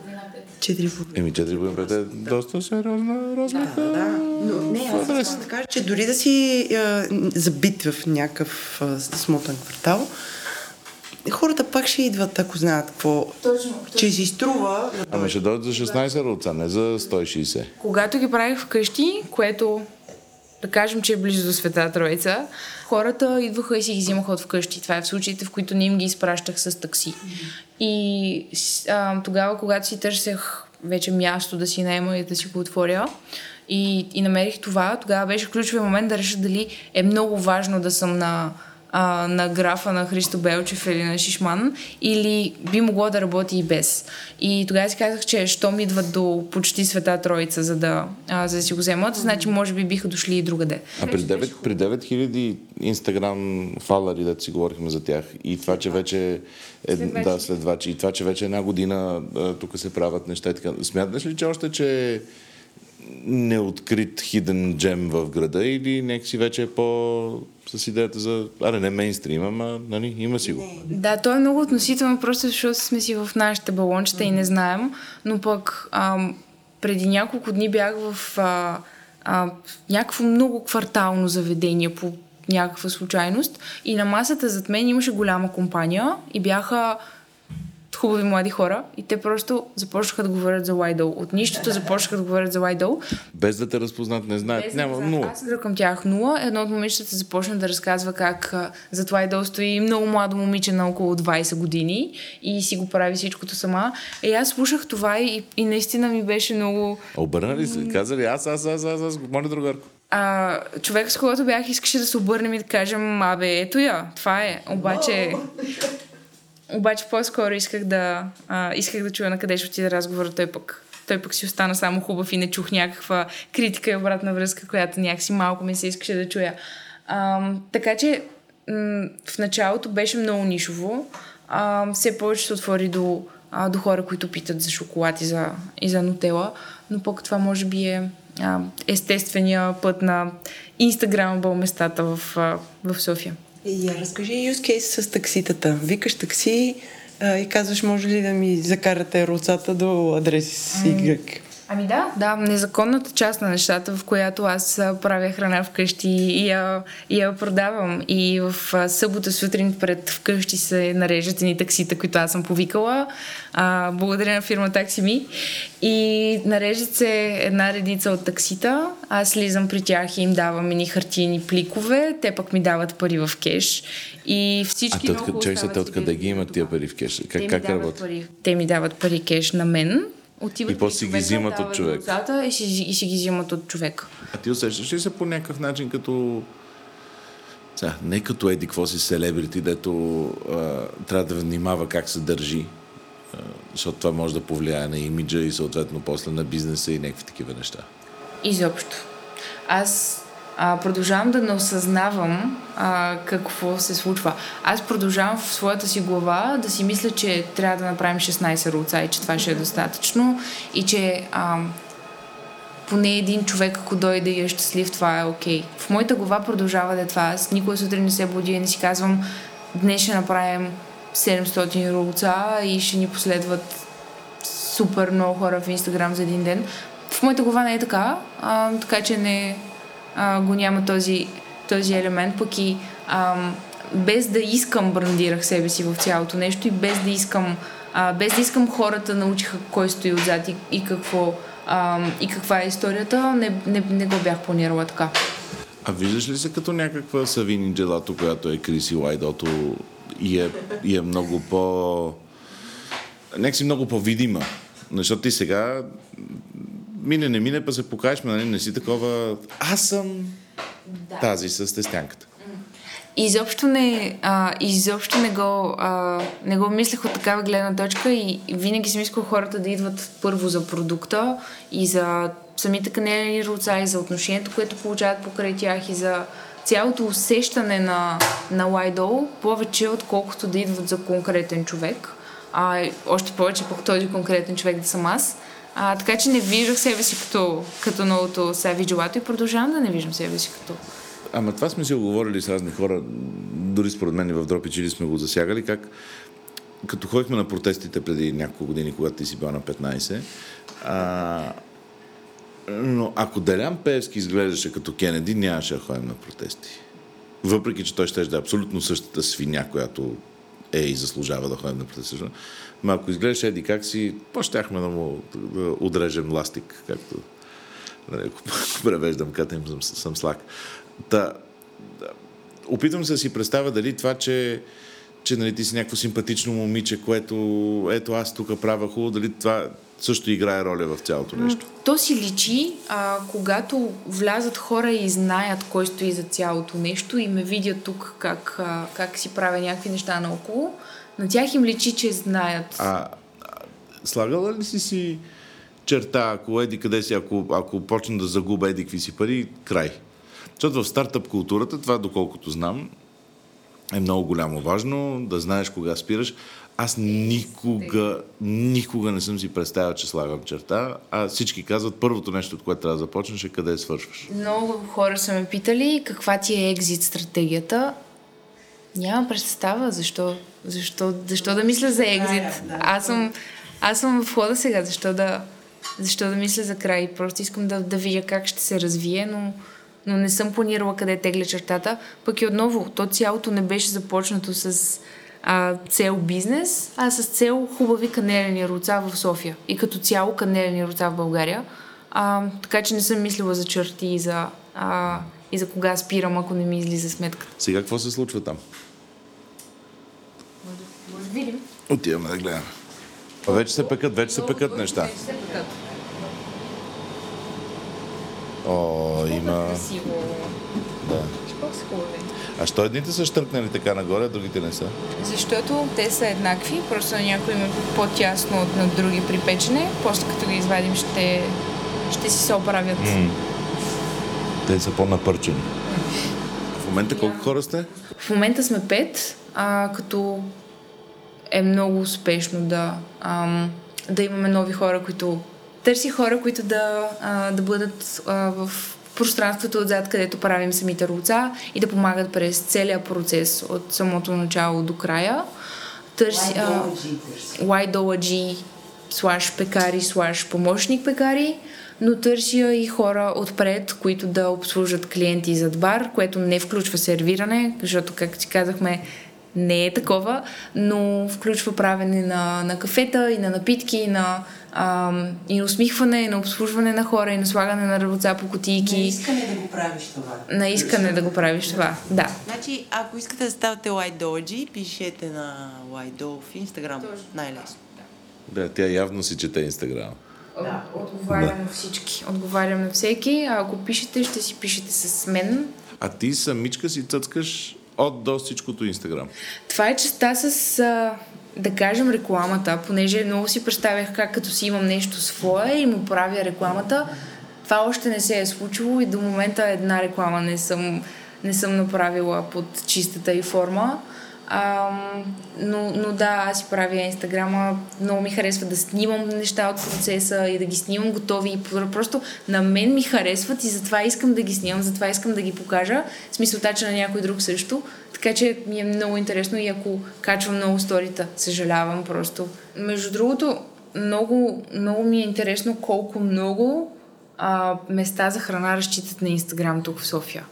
4,5. Еми, 4,5 е доста сериозна разлика. Да, да. Но не, аз искам да кажа, че дори да си а, забит в някакъв а, смотан квартал, хората пак ще идват, ако знаят какво. Точно, Че си струва. да Ама ще дойдат за 16 руца, не за 160. Когато ги правих вкъщи, което да кажем, че е близо до Света Троица, хората идваха и си ги взимаха от вкъщи. Това е в случаите, в които не им ги изпращах с такси. И а, тогава, когато си търсех вече място да си наема и да си го отворя, и, и намерих това, тогава беше ключовия момент да реша дали е много важно да съм на, а, на графа на Христо Белчев или на Шишман, или би могло да работи и без. И тогава си казах, че щом идват до почти Света Троица, за да, а, за да си го вземат, значи може би биха дошли и другаде. А при 9, при 9000 инстаграм фалари, да си говорихме за тях, и това, че вече е, да, следвачи, и това, че вече една година а, тук се правят неща и така. Смяташ ли, че още, че неоткрит хиден джем в града или някакси вече е по с идеята за, аре не мейнстрим, ама нали, има си го. Да, то е много относително, просто защото сме си в нашите балончета и не знаем, но пък ам, преди няколко дни бях в а, а, някакво много квартално заведение по някаква случайност и на масата зад мен имаше голяма компания и бяха хубави млади хора и те просто започнаха да говорят за Лайдъл. От нищото започнаха да говорят за Лайдъл. Без да те разпознат, не знаят, няма нула. Аз седя към тях нула. Едно от момичетата започна да разказва как а, за идол стои много младо момиче на около 20 години и си го прави всичкото сама. И аз слушах това и, и наистина ми беше много... Обърна ли се? Каза ли аз, аз, аз, аз, аз, моля другарко. А, човек, с когото бях, искаше да се обърнем и да кажем, абе, ето я, това е. Обаче... Обаче по-скоро исках да, а, исках да чуя на къде ще отиде разговора, той пък той пък си остана само хубав и не чух някаква критика и обратна връзка, която някакси малко ми се искаше да чуя. А, така че м- в началото беше много нишово. А, все повече се отвори до, а, до хора, които питат за шоколад и за, и за нутела, но пък това може би е а, естествения път на инстаграм местата в, в София. И я разкажи use case с такситата. Викаш такси а, и казваш, може ли да ми закарате руцата до адреси с Y. Ами да, да, незаконната част на нещата, в която аз а, правя храна вкъщи и я, и я продавам. И в а, събота сутрин пред вкъщи се нарежат едни таксита, които аз съм повикала. А, благодаря на фирма Такси Ми. И нарежат се една редица от таксита. Аз слизам при тях и им давам едни хартийни пликове. Те пък ми дават пари в кеш. И А всички те, много откъде, чай се, те откъде ги имат тия пари в кеш? Те Как, ми как работи? Пари. Те ми дават пари кеш на мен. Отиват И после си ги взимат от човек. И си, и си ги взимат от човек. А ти усещаш ли се по някакъв начин като... Сега, не като еди, какво си селебрити, дето а, трябва да внимава как се държи, а, защото това може да повлияе на имиджа и съответно после на бизнеса и някакви такива неща. Изобщо. Аз а, продължавам да не осъзнавам а, какво се случва. Аз продължавам в своята си глава да си мисля, че трябва да направим 16 руца и че това ще е достатъчно и че а, поне един човек, ако дойде и е щастлив, това е окей. Okay. В моята глава продължава да е това. Аз никога сутрин не се будя и не си казвам днес ще направим 700 руца и ще ни последват супер много хора в Инстаграм за един ден. В моята глава не е така, а, така че не а, го няма този, този елемент, пък и а, без да искам брандирах себе си в цялото нещо и без да искам, а, без да искам хората научиха кой стои отзад и, и какво а, и каква е историята, не, не, не го бях планирала така. А виждаш ли се като някаква Савини Джелато, която е Криси Лайдото и е, и е много по... Нека си много по-видима. Защото ти сега мине, не мине, па се покажеш, нали, не си такова... Аз съм Да. тази с тестянката. Изобщо не, а, изобщо не го, а, не го мислех от такава гледна точка и винаги съм искал хората да идват първо за продукта и за самите канелени руца и за отношението, което получават покрай тях и за цялото усещане на, на Лайдол, повече отколкото да идват за конкретен човек. А, още повече пък този конкретен човек да съм аз. А, така че не виждах себе си като, като новото Сави Джелато и продължавам да не виждам себе си като Ама това сме си оговорили с разни хора, дори според мен и в Дропи Чили сме го засягали, как като ходихме на протестите преди няколко години, когато ти си бил на 15, а, но ако Делян Певски изглеждаше като Кенеди, нямаше да ходим на протести. Въпреки, че той ще е абсолютно същата свиня, която е и заслужава да ходим на протести. Но ако изглеждаше Еди как си, по-щяхме да му да отрежем ластик, както нали, ако превеждам ката им съм, съм слак. Та, да, опитвам се да си представя дали това, че че нали, ти си някакво симпатично момиче, което ето аз тук правя хубаво, дали това също играе роля в цялото нещо. То си личи, а, когато влязат хора и знаят кой стои за цялото нещо и ме видят тук как, а, как си правя някакви неща наоколо, на тях им личи, че знаят. А, а слагала ли си си черта, ако еди къде си, ако, ако почна да загубя еди какви си пари, край. Защото в стартъп културата, това доколкото знам, е много голямо важно, да знаеш кога спираш. Аз никога, никога не съм си представил, че слагам черта, а всички казват, първото нещо, от което трябва да започнеш е къде свършваш. Много хора са ме питали каква ти е екзит стратегията. Нямам представа защо, защо, защо да мисля за екзит. Аз съм, аз съм в хода сега, защо да, защо да мисля за край. Просто искам да, да видя как ще се развие, но но не съм планирала къде тегля чертата. Пък и отново, то цялото не беше започнато с а, цел бизнес, а с цел хубави канелени руца в София. И като цяло канелени руца в България. А, така че не съм мислила за черти и за, а, и за кога спирам, ако не ми излиза сметката. Сега какво се случва там? Видим. Отиваме да гледаме. А вече се пекат, вече се пекат неща. Вече се пекат. О, има... Красиво. Да. А що едните са щъркнали така нагоре, а другите не са? Защото те са еднакви, просто на някои има по-тясно от на други при печене. После като ги извадим ще, ще си се оправят. М. Те са по-напърчени. В момента колко хора сте? В момента сме пет, а, като е много успешно да, ам, да имаме нови хора, които търси хора, които да, а, да бъдат а, в пространството отзад, където правим самите руца и да помагат през целия процес от самото начало до края. Търси, а, YDOG слаш пекари, слаш помощник пекари, но търся и хора отпред, които да обслужат клиенти зад бар, което не включва сервиране, защото, както си казахме, не е такова, но включва правене на, на кафета и на напитки, и на, ам, и на усмихване, и на обслужване на хора, и на слагане на работа по кутийки. Не искане да го правиш това. На искане да го правиш това, да. Значи, ако искате да ставате White пишете на White в Instagram. Най-лесно. Да, тя явно си чете Инстаграм. Да. Отговарям на всички. Отговарям на всеки, а ако пишете, ще си пишете с мен. А ти самичка си цъцкаш от до всичкото Инстаграм. Това е частта с, а, да кажем, рекламата, понеже много си представях как като си имам нещо свое и му правя рекламата. Това още не се е случило и до момента една реклама не съм, не съм направила под чистата и форма. Ам, но, но да, аз си правя инстаграма. Много ми харесва да снимам неща от процеса и да ги снимам готови. И просто на мен ми харесват и затова искам да ги снимам, затова искам да ги покажа. В смисълта, че на някой друг също. Така че ми е много интересно и ако качвам много сторита, съжалявам просто. Между другото, много, много ми е интересно колко много а, места за храна разчитат на Инстаграм тук в София.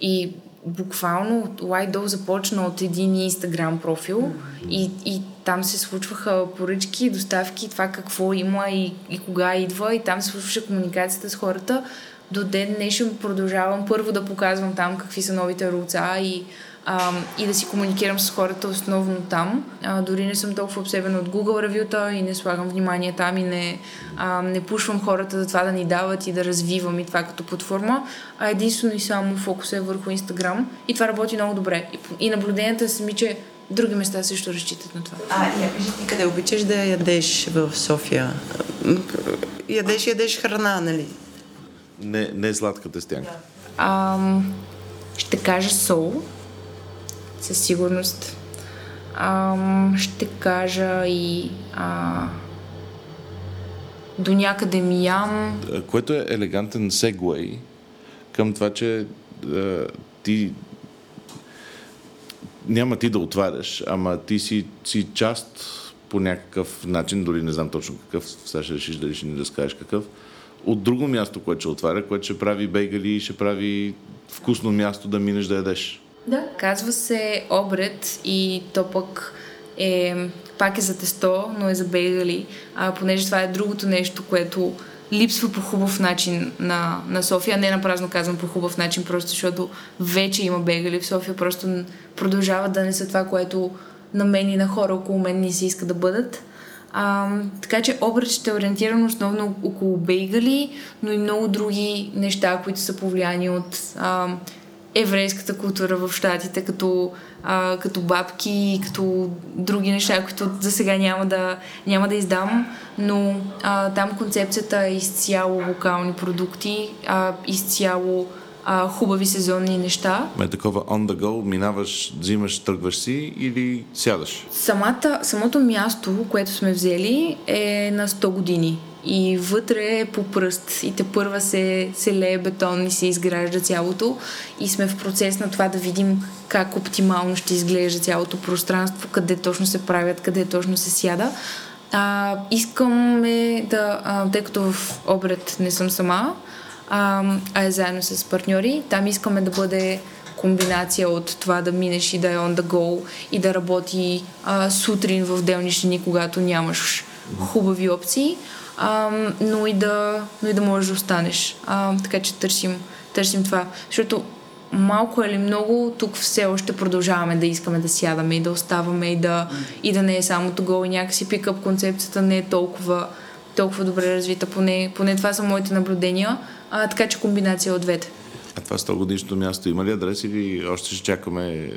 И буквално Лайдол започна от един инстаграм профил и, и там се случваха поръчки, доставки, това какво има и, и кога идва и там се случваше комуникацията с хората. До ден днешен продължавам първо да показвам там какви са новите руца и а, и да си комуникирам с хората основно там. А, дори не съм толкова обсебена от Google ревюта и не слагам внимание там и не, а, не пушвам хората за това да ни дават и да развивам и това като платформа, а единствено и само фокус е върху Instagram и това работи много добре. И, и наблюденията са ми, че други места също разчитат на това. А, я кажи ти къде обичаш да ядеш в София? Ядеш, ядеш храна, нали? Не, не сладката стянка. Ам, ще кажа сол, със сигурност. Ам, ще кажа и а, до някъде ми ям. Което е елегантен сегуей към това, че а, ти няма ти да отваряш, ама ти си, си част по някакъв начин, дори не знам точно какъв, сега ще решиш дали ще ни разкажеш какъв, от друго място, което ще отваря, което ще прави бейгали и ще прави вкусно място да минеш да ядеш. Да. Казва се обред и то пък е, пак е за тесто, но е за бейгали, а, понеже това е другото нещо, което липсва по хубав начин на, на София. Не напразно казвам по хубав начин, просто защото вече има бегали в София, просто продължават да не са това, което на мен и на хора около мен не се иска да бъдат. А, така че образ ще е ориентиран основно около бейгали, но и много други неща, които са повлияни от а, еврейската култура в Штатите, като, а, като бабки, като други неща, които за сега няма да, няма да издам, но а, там концепцията е изцяло локални продукти, а, изцяло а, хубави сезонни неща. Ме такова on the go, минаваш, взимаш, тръгваш си или сядаш? Самата, самото място, което сме взели е на 100 години и вътре е по пръст. И те първа се, се лее бетон и се изгражда цялото. И сме в процес на това да видим как оптимално ще изглежда цялото пространство, къде точно се правят, къде точно се сяда. А, искаме да, а, тъй като в обред не съм сама, а, а е заедно с партньори, там искаме да бъде комбинация от това да минеш и да е on the go и да работи а, сутрин в делнични когато нямаш хубави опции а, но, и да, но и да можеш да останеш. А, така че търсим, търсим това. Защото малко или много, тук все още продължаваме да искаме да сядаме и да оставаме и да, и да не е само тогава и някакси пикъп концепцията не е толкова, толкова добре развита. Поне, поне това са моите наблюдения. А, така че комбинация от двете. А това 100 годишното място има ли адрес или още ще чакаме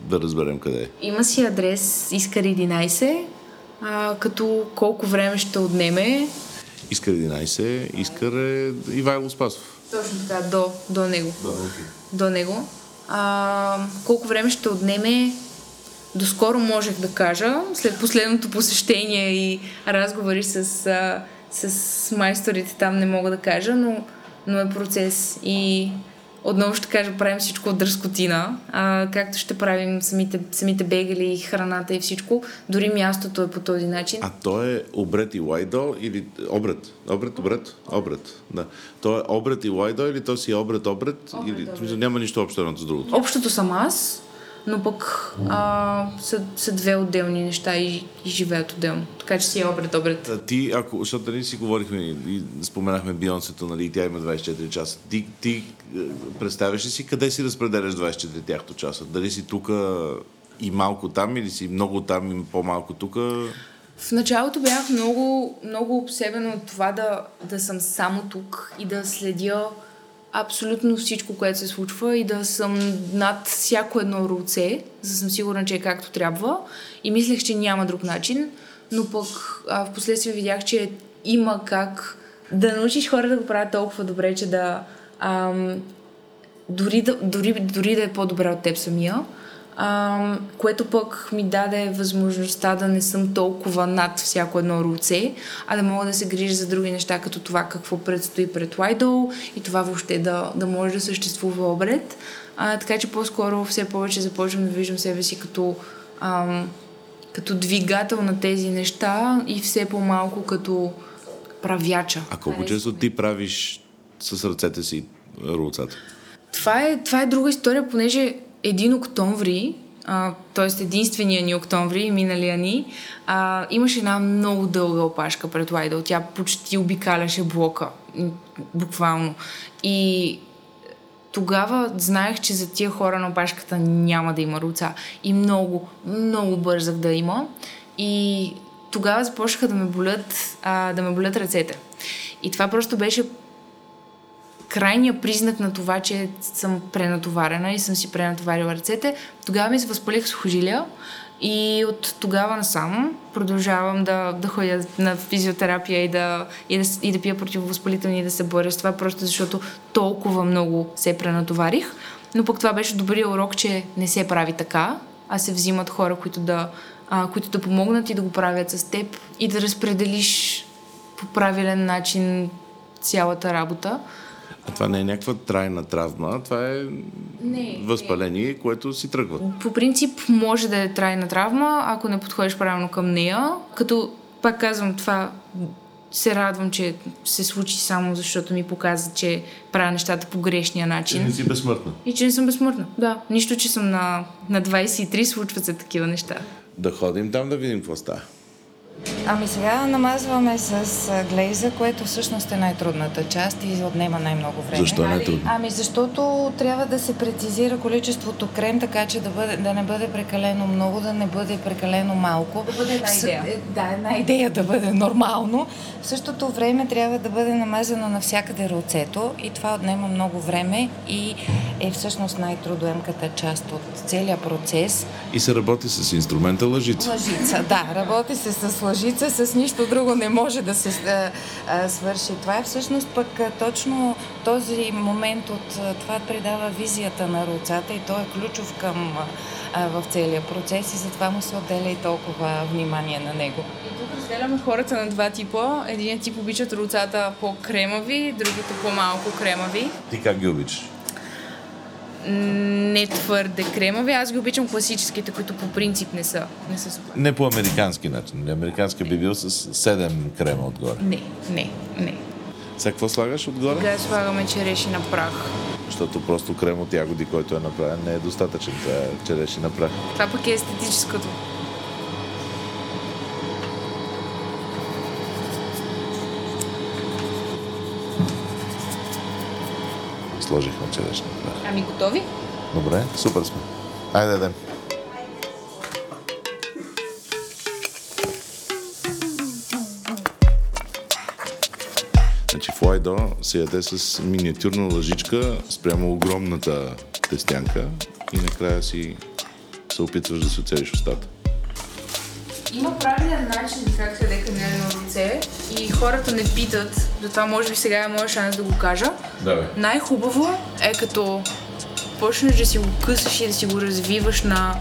да разберем къде е? Има си адрес Искар 11, а, като колко време ще отнеме. Искър 11, Искър е Ивайло Спасов. Точно така, до, до него. Да, okay. До него. А, колко време ще отнеме доскоро можех да кажа, след последното посещение и разговори с, а, с майсторите там не мога да кажа, но, но е процес и отново ще кажа, правим всичко от дръскотина, а, както ще правим самите, самите бегали, храната и всичко. Дори мястото е по този начин. А то е обред и лайдо или обред? Обред, обред, обред. Да. То е обред и лайдо или то си е обред, обред? Обред, или... обред. Няма нищо общо едното с другото. Общото съм аз, но пък а, са, са две отделни неща и, и живеят отделно. Така че си е обред, обред. А ти, ако, защото нали си говорихме и споменахме Бионсето, нали, тя има 24 часа. Ти, ти е, представяш ли си къде си разпределяш 24 тяхто часа? Дали си тук и малко там, или си много там и по-малко тук? В началото бях много, много обсебена от това да, да съм само тук и да следя абсолютно всичко, което се случва и да съм над всяко едно руце, за да съм сигурна, че е както трябва. И мислех, че няма друг начин, но пък а, в последствие видях, че има как да научиш хора да го правят толкова добре, че да ам, дори, да, дори, дори да е по-добре от теб самия, а, което пък ми даде възможността да не съм толкова над всяко едно руце, а да мога да се грижа за други неща, като това какво предстои пред Лайдол и това въобще да, да може да съществува обред. А, така че по-скоро все повече започвам да виждам себе си като, ам, като двигател на тези неща и все по-малко като правяча. А колко често ти правиш с ръцете си руцата? Това е, това е друга история, понеже един октомври, т.е. единствения ни октомври, миналия ни, а, имаше една много дълга опашка пред Лайдъл. Тя почти обикаляше блока, буквално. И тогава знаех, че за тия хора на опашката няма да има руца. И много, много бързах да има. И тогава започнаха да ме болят, а, да ме болят ръцете. И това просто беше крайния признак на това, че съм пренатоварена и съм си пренатоварила ръцете, тогава ми се възпалих сухожилия и от тогава насам продължавам да, да ходя на физиотерапия и да, и, да, и да пия противовъзпалителни и да се боря с това, просто защото толкова много се пренатоварих. Но пък това беше добрия урок, че не се прави така, а се взимат хора, които да, а, които да помогнат и да го правят с теб и да разпределиш по правилен начин цялата работа. А това не е някаква трайна травма, това е Не, възпаление, което си тръгва. По принцип може да е трайна травма, ако не подходиш правилно към нея. Като, пак казвам, това се радвам, че се случи само защото ми показа, че правя нещата по грешния начин. си безсмъртна. И че не съм безсмъртна. Да, нищо, че съм на, на 23, случват се такива неща. Да ходим там да видим какво става. Ами сега намазваме с глейза, което всъщност е най-трудната част и отнема най-много време. Защо е най-трудно? Ами защото трябва да се прецизира количеството крем, така че да, бъде, да не бъде прекалено много, да не бъде прекалено малко. Да бъде една идея. Да, една идея да бъде нормално. В същото време трябва да бъде намазано навсякъде рълцето и това отнема много време и е всъщност най-трудоемката част от целия процес. И се работи с инструмента лъжица. Лъжица, да. Работи се с лъжица, с нищо друго не може да се а, а, свърши. Това е всъщност пък а, точно този момент от а, това придава визията на руцата и той е ключов към а, в целия процес и затова му се отделя и толкова внимание на него. И тук разделяме хората на два типа. Един тип обичат руцата по-кремави, другите по-малко кремави. Ти как ги обичаш? Не твърде кремави. Аз ги обичам класическите, които по принцип не са, не са супер. Не по американски начин. Американски би бил с 7 крема отгоре. Не, не, не. Сега какво слагаш отгоре? Сега слагаме череши на прах. Защото просто крем от ягоди, който е направен, не е достатъчен. Това е череши на прах. Това пък е естетическото. Сложихме черешни на прах. Ами готови? Добре, супер сме. Айде, дадем. Значи в Лайдо се яде с миниатюрна лъжичка спрямо огромната тестянка и накрая си се опитваш да се оцелиш устата. Има правилен начин как се и хората не питат, затова може би сега е моят шанс да го кажа. Да, бе. Най-хубаво е като почнеш да си го късаш и да си го развиваш на,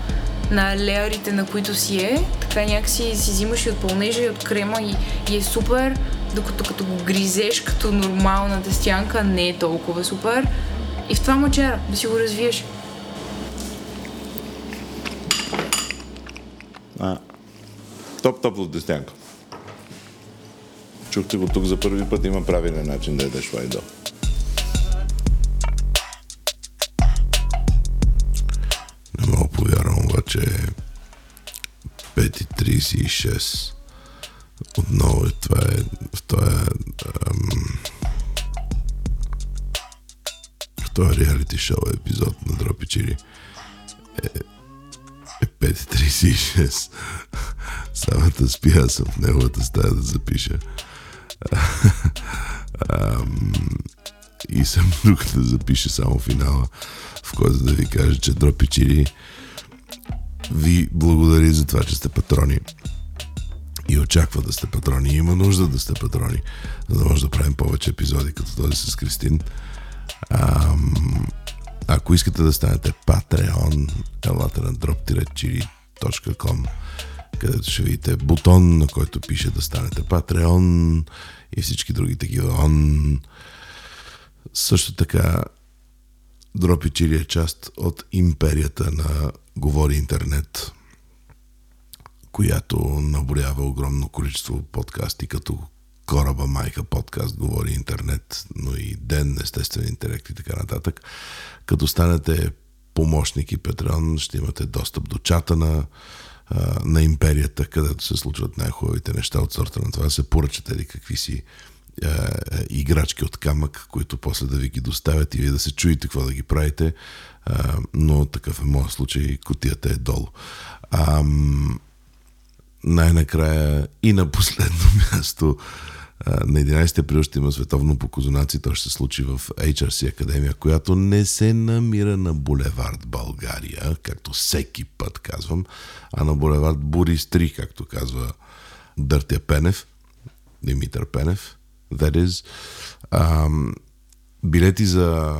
на леерите, на които си е. Така някакси си взимаш и от пълнежа и от крема и, и е супер, докато като го гризеш като нормална тестянка не е толкова супер. И в това мъчера, да си го развиеш. А, топ топ от тестянка. Чухте го тук за първи път, има правилен начин да ядеш лайдо. Не мога повярвам, обаче 5.36 отново е, това е в този ам, в този реалити шоу епизод на Дропи Чили. Е, е 5.36 Самата спи, аз съм в неговата стая да запиша и съм тук да запиша само финала в който да ви кажа, че Дропи Чили ви благодари за това, че сте патрони и очаква да сте патрони. И има нужда да сте патрони, за да може да правим повече епизоди като този с Кристин. Ам, ако искате да станете Patreon, елате на drop-chili.com където ще видите бутон, на който пише да станете Patreon и всички други такива он. Също така Дропи Чили е част от империята на Говори Интернет, която наброява огромно количество подкасти, като Кораба Майка подкаст Говори Интернет, но и Ден, Естествен интелект и така нататък. Като станете помощник и Патреон, ще имате достъп до чата на, а, на империята, където се случват най-хубавите неща от сорта на това. Се поръчате ли какви си е, играчки от камък, които после да ви ги доставят и вие да се чуете какво да ги правите, е, но такъв е моят случай, котията е долу. Ам, най-накрая и на последно място а, на 11 април ще има световно по козунаци. То ще се случи в HRC Академия, която не се намира на булевард България, както всеки път казвам, а на булевард Борис 3, както казва Дъртя Пенев, Димитър Пенев, that is. Ам, билети за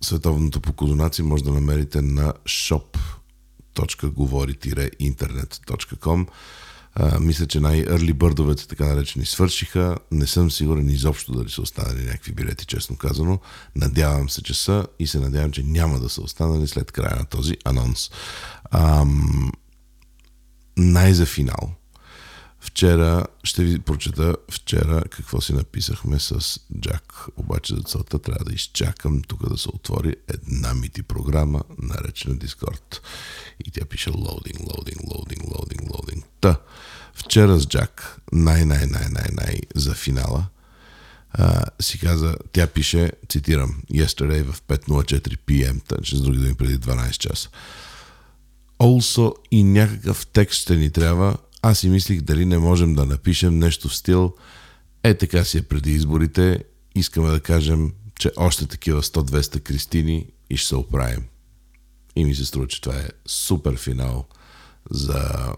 световното по козунаци може да намерите на shop.govori-internet.com Мисля, че най-ърли бърдовете, така наречени, свършиха. Не съм сигурен изобщо дали са останали някакви билети, честно казано. Надявам се, че са и се надявам, че няма да са останали след края на този анонс. Ам, най-за финал. Вчера, ще ви прочета вчера какво си написахме с Джак. Обаче за целта трябва да изчакам тук да се отвори една мити програма, наречена Discord. И тя пише loading, loading, loading, loading, loading. Та, вчера с Джак, най-най-най-най-най за финала, а, си каза, тя пише, цитирам, yesterday в 5.04 PM, с други думи преди 12 часа. Also и някакъв текст ще ни трябва. Аз си мислих дали не можем да напишем нещо в стил е така си е преди изборите. Искаме да кажем, че още такива 100-200 Кристини и ще се оправим. И ми се струва, че това е супер финал за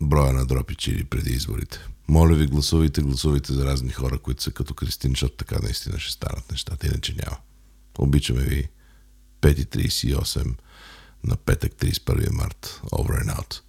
броя на дропичи преди изборите. Моля ви, гласувайте, гласувайте за разни хора, които са като Кристин, защото така наистина ще станат нещата, иначе няма. Обичаме ви 5.38 на петък 31 март. Over and out.